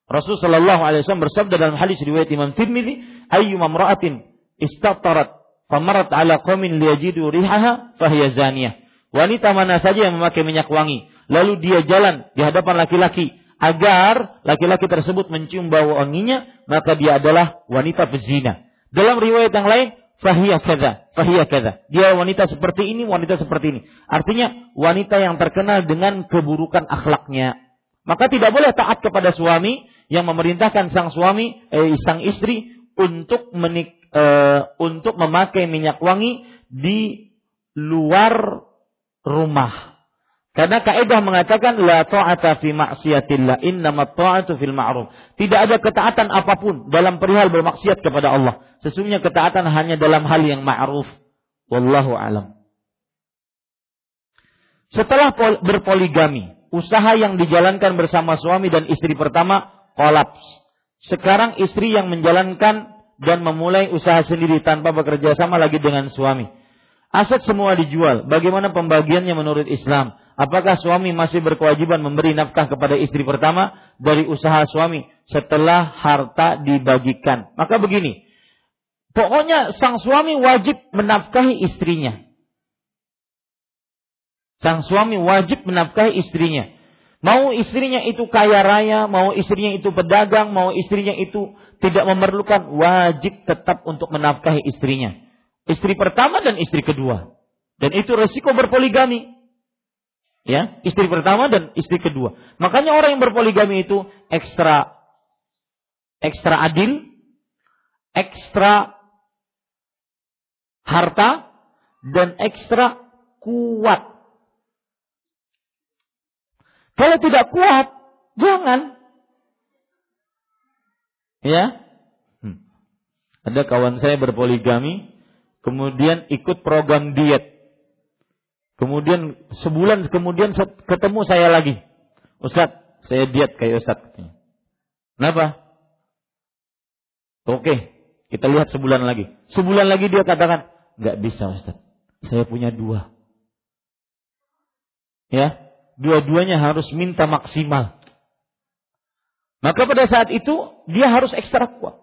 Rasul sallallahu alaihi wasallam bersabda dalam hadis riwayat Imam Tirmizi, "Ayyu mamra'atin istatarat famarat ala qaumin liyajidu rihaha fahiya zaniyah." Wanita mana saja yang memakai minyak wangi, lalu dia jalan di hadapan laki-laki agar laki-laki tersebut mencium bau wanginya, maka dia adalah wanita pezina. Dalam riwayat yang lain, fahiyah kada, fahiyah kada. Dia wanita seperti ini, wanita seperti ini. Artinya wanita yang terkenal dengan keburukan akhlaknya. Maka tidak boleh taat kepada suami yang memerintahkan sang suami, eh, sang istri untuk menik, eh, untuk memakai minyak wangi di luar rumah. Karena kaidah mengatakan la ta'ata fi ma'siyatillah, innamat ta'atu fil ma'ruf. Tidak ada ketaatan apa pun dalam perihal bermaksiat kepada Allah. Sesungguhnya ketaatan hanya dalam hal yang ma'ruf. Wallahu alam. Setelah berpoligami, usaha yang dijalankan bersama suami dan istri pertama kolaps. Sekarang istri yang menjalankan dan memulai usaha sendiri tanpa bekerja sama lagi dengan suami. Aset semua dijual. Bagaimana pembagiannya menurut Islam? Apakah suami masih berkewajiban memberi nafkah kepada istri pertama dari usaha suami setelah harta dibagikan? Maka begini, pokoknya sang suami wajib menafkahi istrinya. Sang suami wajib menafkahi istrinya. Mau istrinya itu kaya raya, mau istrinya itu pedagang, mau istrinya itu tidak memerlukan, wajib tetap untuk menafkahi istrinya. Istri pertama dan istri kedua. Dan itu resiko berpoligami ya istri pertama dan istri kedua makanya orang yang berpoligami itu ekstra ekstra adil ekstra harta dan ekstra kuat kalau tidak kuat jangan ya hmm. ada kawan saya berpoligami kemudian ikut program diet Kemudian sebulan kemudian ketemu saya lagi. Ustaz, saya diet kayak Ustaz. Kenapa? Oke, kita lihat sebulan lagi. Sebulan lagi dia katakan, nggak bisa Ustaz. Saya punya dua. Ya, dua-duanya harus minta maksimal. Maka pada saat itu dia harus ekstra kuat.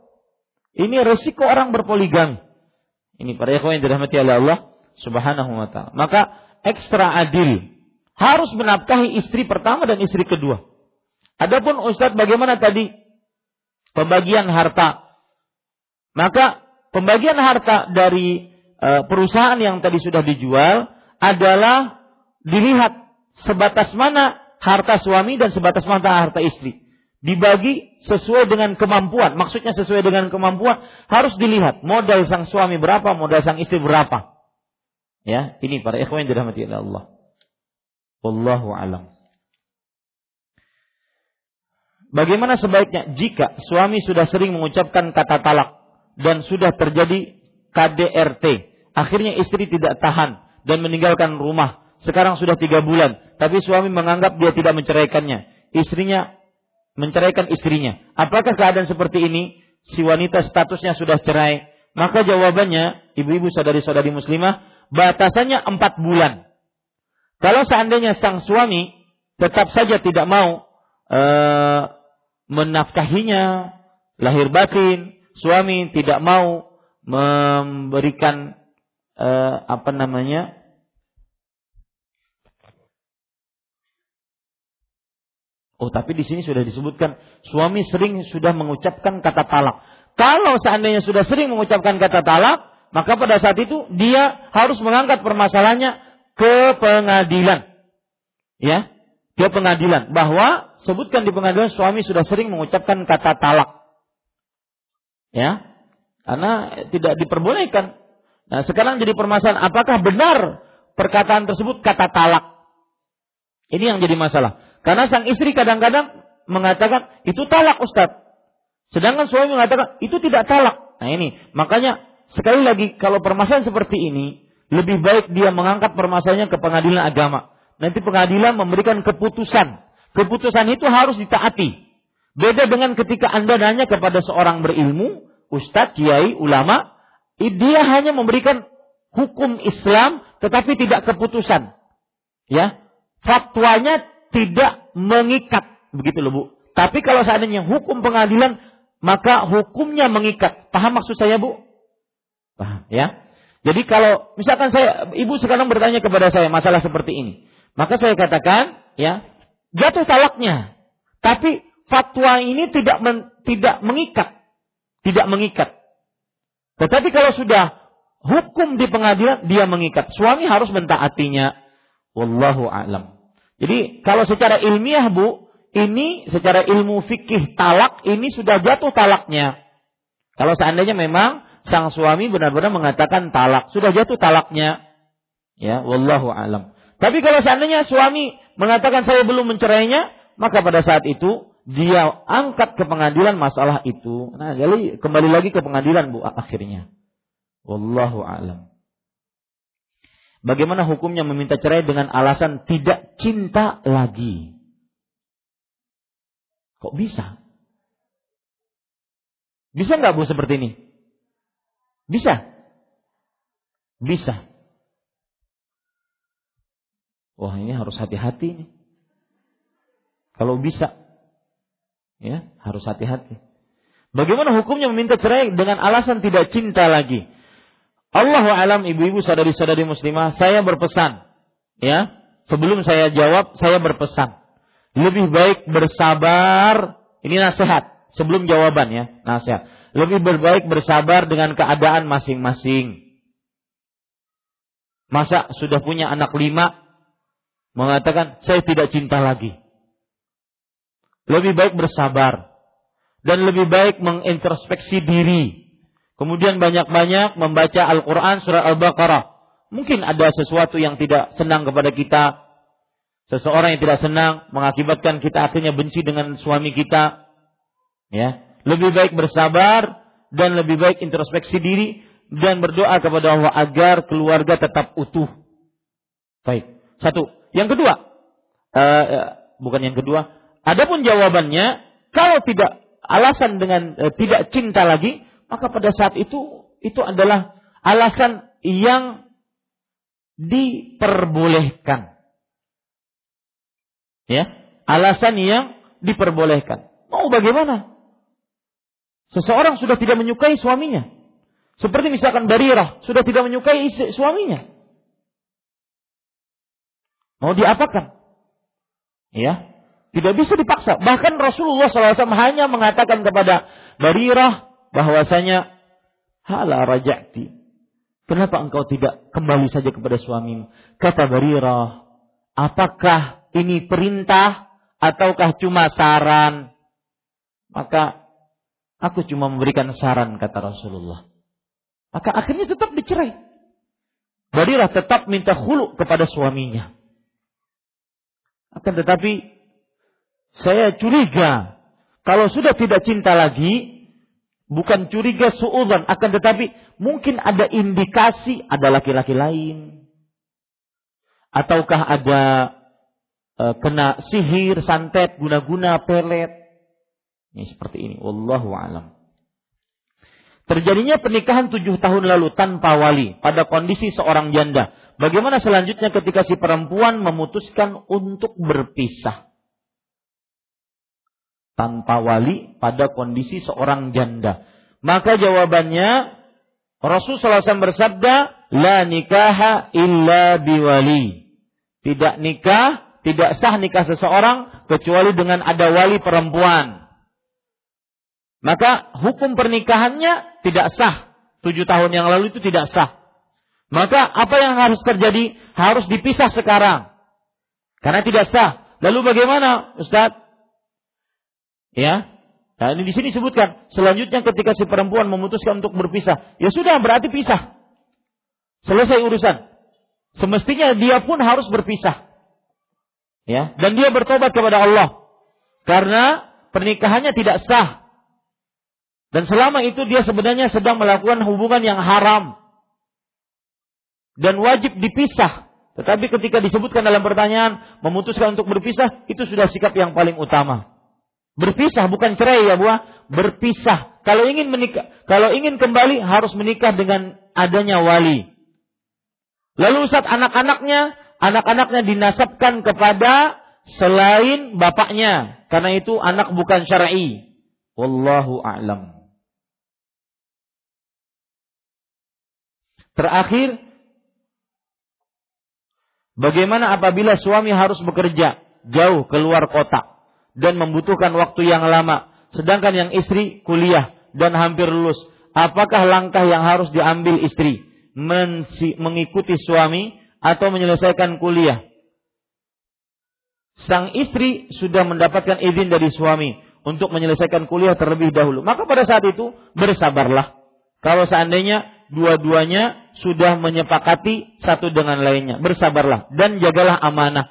Ini resiko orang berpoligami. Ini para ikhwan yang dirahmati oleh Allah Subhanahu wa taala. Maka ekstra adil. Harus menafkahi istri pertama dan istri kedua. Adapun Ustadz bagaimana tadi pembagian harta? Maka pembagian harta dari e, perusahaan yang tadi sudah dijual adalah dilihat sebatas mana harta suami dan sebatas mana harta istri. Dibagi sesuai dengan kemampuan. Maksudnya sesuai dengan kemampuan harus dilihat modal sang suami berapa, modal sang istri berapa. Ya, ini para ikhwan yang dirahmati oleh Allah. Wallahu alam. Bagaimana sebaiknya jika suami sudah sering mengucapkan kata talak dan sudah terjadi KDRT, akhirnya istri tidak tahan dan meninggalkan rumah. Sekarang sudah tiga bulan, tapi suami menganggap dia tidak menceraikannya. Istrinya menceraikan istrinya. Apakah keadaan seperti ini? Si wanita statusnya sudah cerai. Maka jawabannya, ibu-ibu saudari-saudari muslimah, batasannya empat bulan. Kalau seandainya sang suami tetap saja tidak mau e, menafkahinya, lahir batin, suami tidak mau memberikan e, apa namanya Oh, tapi di sini sudah disebutkan suami sering sudah mengucapkan kata talak. Kalau seandainya sudah sering mengucapkan kata talak, maka pada saat itu dia harus mengangkat permasalahannya ke pengadilan. Ya, ke pengadilan bahwa sebutkan di pengadilan suami sudah sering mengucapkan kata talak. Ya. Karena tidak diperbolehkan. Nah, sekarang jadi permasalahan apakah benar perkataan tersebut kata talak? Ini yang jadi masalah. Karena sang istri kadang-kadang mengatakan itu talak Ustaz. Sedangkan suami mengatakan itu tidak talak. Nah ini, makanya sekali lagi kalau permasalahan seperti ini, lebih baik dia mengangkat permasalahannya ke pengadilan agama. Nanti pengadilan memberikan keputusan. Keputusan itu harus ditaati. Beda dengan ketika Anda nanya kepada seorang berilmu, ustadz, kiai, ulama, dia hanya memberikan hukum Islam tetapi tidak keputusan. Ya. Fatwanya tidak mengikat begitu loh Bu. Tapi kalau seandainya hukum pengadilan maka hukumnya mengikat. Paham maksud saya Bu? Paham ya? Jadi kalau misalkan saya ibu sekarang bertanya kepada saya masalah seperti ini, maka saya katakan ya jatuh talaknya. Tapi fatwa ini tidak men, tidak mengikat, tidak mengikat. Tetapi kalau sudah hukum di pengadilan dia mengikat. Suami harus mentaatinya. Wallahu a'lam. Jadi kalau secara ilmiah Bu, ini secara ilmu fikih talak ini sudah jatuh talaknya. Kalau seandainya memang sang suami benar-benar mengatakan talak, sudah jatuh talaknya. Ya, wallahu alam. Tapi kalau seandainya suami mengatakan saya belum mencerainya, maka pada saat itu dia angkat ke pengadilan masalah itu. Nah, jadi kembali lagi ke pengadilan Bu akhirnya. Wallahu alam. Bagaimana hukumnya meminta cerai dengan alasan tidak cinta lagi? Kok bisa? Bisa nggak bu seperti ini? Bisa. Bisa. Wah ini harus hati-hati nih. Kalau bisa, ya harus hati-hati. Bagaimana hukumnya meminta cerai dengan alasan tidak cinta lagi? Allah alam ibu-ibu sadari-sadari muslimah, saya berpesan, ya, sebelum saya jawab, saya berpesan. Lebih baik bersabar, ini nasihat, sebelum jawaban ya, nasihat. Lebih baik bersabar dengan keadaan masing-masing. Masa sudah punya anak lima, mengatakan, saya tidak cinta lagi. Lebih baik bersabar. Dan lebih baik mengintrospeksi diri Kemudian banyak-banyak membaca Al-Quran surah Al-Baqarah. Mungkin ada sesuatu yang tidak senang kepada kita. Seseorang yang tidak senang mengakibatkan kita akhirnya benci dengan suami kita. Ya, lebih baik bersabar dan lebih baik introspeksi diri dan berdoa kepada Allah agar keluarga tetap utuh. Baik, satu. Yang kedua, uh, bukan yang kedua. Adapun jawabannya, kalau tidak alasan dengan uh, tidak cinta lagi, maka pada saat itu itu adalah alasan yang diperbolehkan. Ya, alasan yang diperbolehkan. Mau bagaimana? Seseorang sudah tidak menyukai suaminya. Seperti misalkan Barirah sudah tidak menyukai istri, suaminya. Mau diapakan? Ya, tidak bisa dipaksa. Bahkan Rasulullah SAW hanya mengatakan kepada Barirah, bahwasanya hala raja'ti. Kenapa engkau tidak kembali saja kepada suamimu? Kata Barirah, apakah ini perintah ataukah cuma saran? Maka aku cuma memberikan saran kata Rasulullah. Maka akhirnya tetap dicerai. Badilah tetap minta khulu kepada suaminya. Akan tetapi saya curiga kalau sudah tidak cinta lagi, bukan curiga suudzon, akan tetapi mungkin ada indikasi ada laki-laki lain. Ataukah ada e, kena sihir, santet, guna-guna, pelet. Ini seperti ini. Wallahu alam. Terjadinya pernikahan tujuh tahun lalu tanpa wali pada kondisi seorang janda. Bagaimana selanjutnya ketika si perempuan memutuskan untuk berpisah? Tanpa wali pada kondisi seorang janda. Maka jawabannya Rasulullah SAW bersabda, La nikaha illa biwali. Tidak nikah, tidak sah nikah seseorang kecuali dengan ada wali perempuan maka hukum pernikahannya tidak sah. Tujuh tahun yang lalu itu tidak sah. Maka apa yang harus terjadi? Harus dipisah sekarang. Karena tidak sah. Lalu bagaimana Ustaz? Ya. Nah ini di sini sebutkan. Selanjutnya ketika si perempuan memutuskan untuk berpisah. Ya sudah berarti pisah. Selesai urusan. Semestinya dia pun harus berpisah. Ya, dan dia bertobat kepada Allah. Karena pernikahannya tidak sah. Dan selama itu dia sebenarnya sedang melakukan hubungan yang haram. Dan wajib dipisah. Tetapi ketika disebutkan dalam pertanyaan memutuskan untuk berpisah, itu sudah sikap yang paling utama. Berpisah bukan cerai ya buah, berpisah. Kalau ingin menikah, kalau ingin kembali harus menikah dengan adanya wali. Lalu saat anak-anaknya, anak-anaknya dinasabkan kepada selain bapaknya, karena itu anak bukan syar'i. Wallahu a'lam. Terakhir, bagaimana apabila suami harus bekerja jauh keluar kota dan membutuhkan waktu yang lama, sedangkan yang istri kuliah dan hampir lulus? Apakah langkah yang harus diambil istri? mengikuti suami atau menyelesaikan kuliah? Sang istri sudah mendapatkan izin dari suami untuk menyelesaikan kuliah terlebih dahulu. Maka pada saat itu bersabarlah. Kalau seandainya dua-duanya sudah menyepakati satu dengan lainnya. Bersabarlah dan jagalah amanah.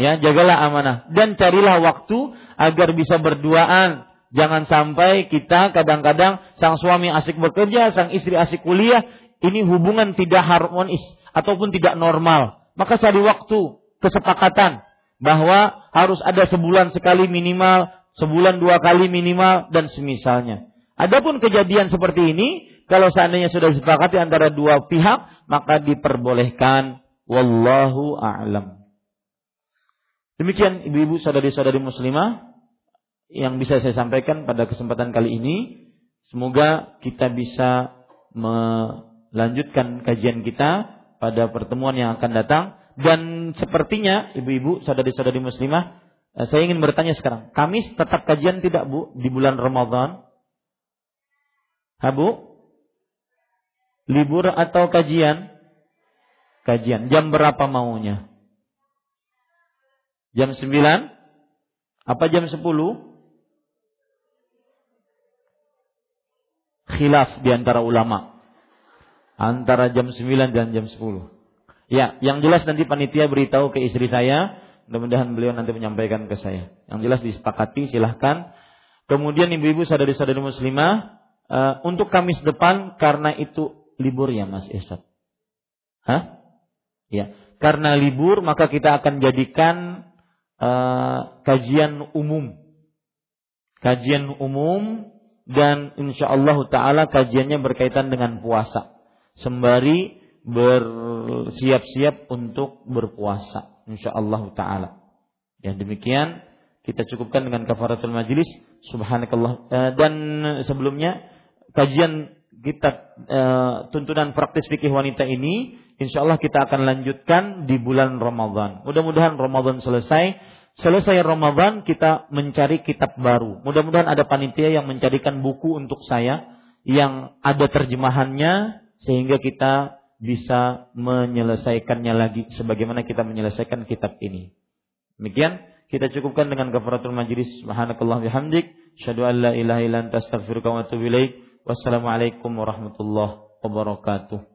Ya, jagalah amanah dan carilah waktu agar bisa berduaan. Jangan sampai kita kadang-kadang sang suami asik bekerja, sang istri asik kuliah, ini hubungan tidak harmonis ataupun tidak normal. Maka cari waktu, kesepakatan bahwa harus ada sebulan sekali minimal, sebulan dua kali minimal dan semisalnya. Adapun kejadian seperti ini kalau seandainya sudah disepakati antara dua pihak, maka diperbolehkan. Wallahu a'lam. Demikian ibu-ibu saudari-saudari muslimah yang bisa saya sampaikan pada kesempatan kali ini. Semoga kita bisa melanjutkan kajian kita pada pertemuan yang akan datang. Dan sepertinya ibu-ibu saudari-saudari muslimah, eh, saya ingin bertanya sekarang. Kamis tetap kajian tidak Bu di bulan Ramadan? Ha Bu? Libur atau kajian? Kajian. Jam berapa maunya? Jam 9? Apa jam 10? Khilaf di antara ulama. Antara jam 9 dan jam 10. Ya, yang jelas nanti panitia beritahu ke istri saya. Mudah-mudahan beliau nanti menyampaikan ke saya. Yang jelas disepakati silahkan. Kemudian ibu-ibu sadari-sadari muslimah, uh, untuk Kamis depan karena itu libur ya Mas Esat? Hah? Ya, karena libur maka kita akan jadikan uh, kajian umum. Kajian umum dan insya Allah taala kajiannya berkaitan dengan puasa. Sembari bersiap-siap untuk berpuasa insya Allah taala. Ya demikian kita cukupkan dengan kafaratul majlis subhanakallah uh, dan sebelumnya kajian kitab e, tuntunan praktis fikih wanita ini insya Allah kita akan lanjutkan di bulan Ramadan. Mudah-mudahan Ramadan selesai. Selesai Ramadan kita mencari kitab baru. Mudah-mudahan ada panitia yang mencarikan buku untuk saya yang ada terjemahannya sehingga kita bisa menyelesaikannya lagi sebagaimana kita menyelesaikan kitab ini. Demikian kita cukupkan dengan kafaratul majlis subhanakallah bihamdik Asyhadu an la ilaha illa anta astaghfiruka wa atubu ilaik. Wassalamualaikum warahmatullahi wabarakatuh.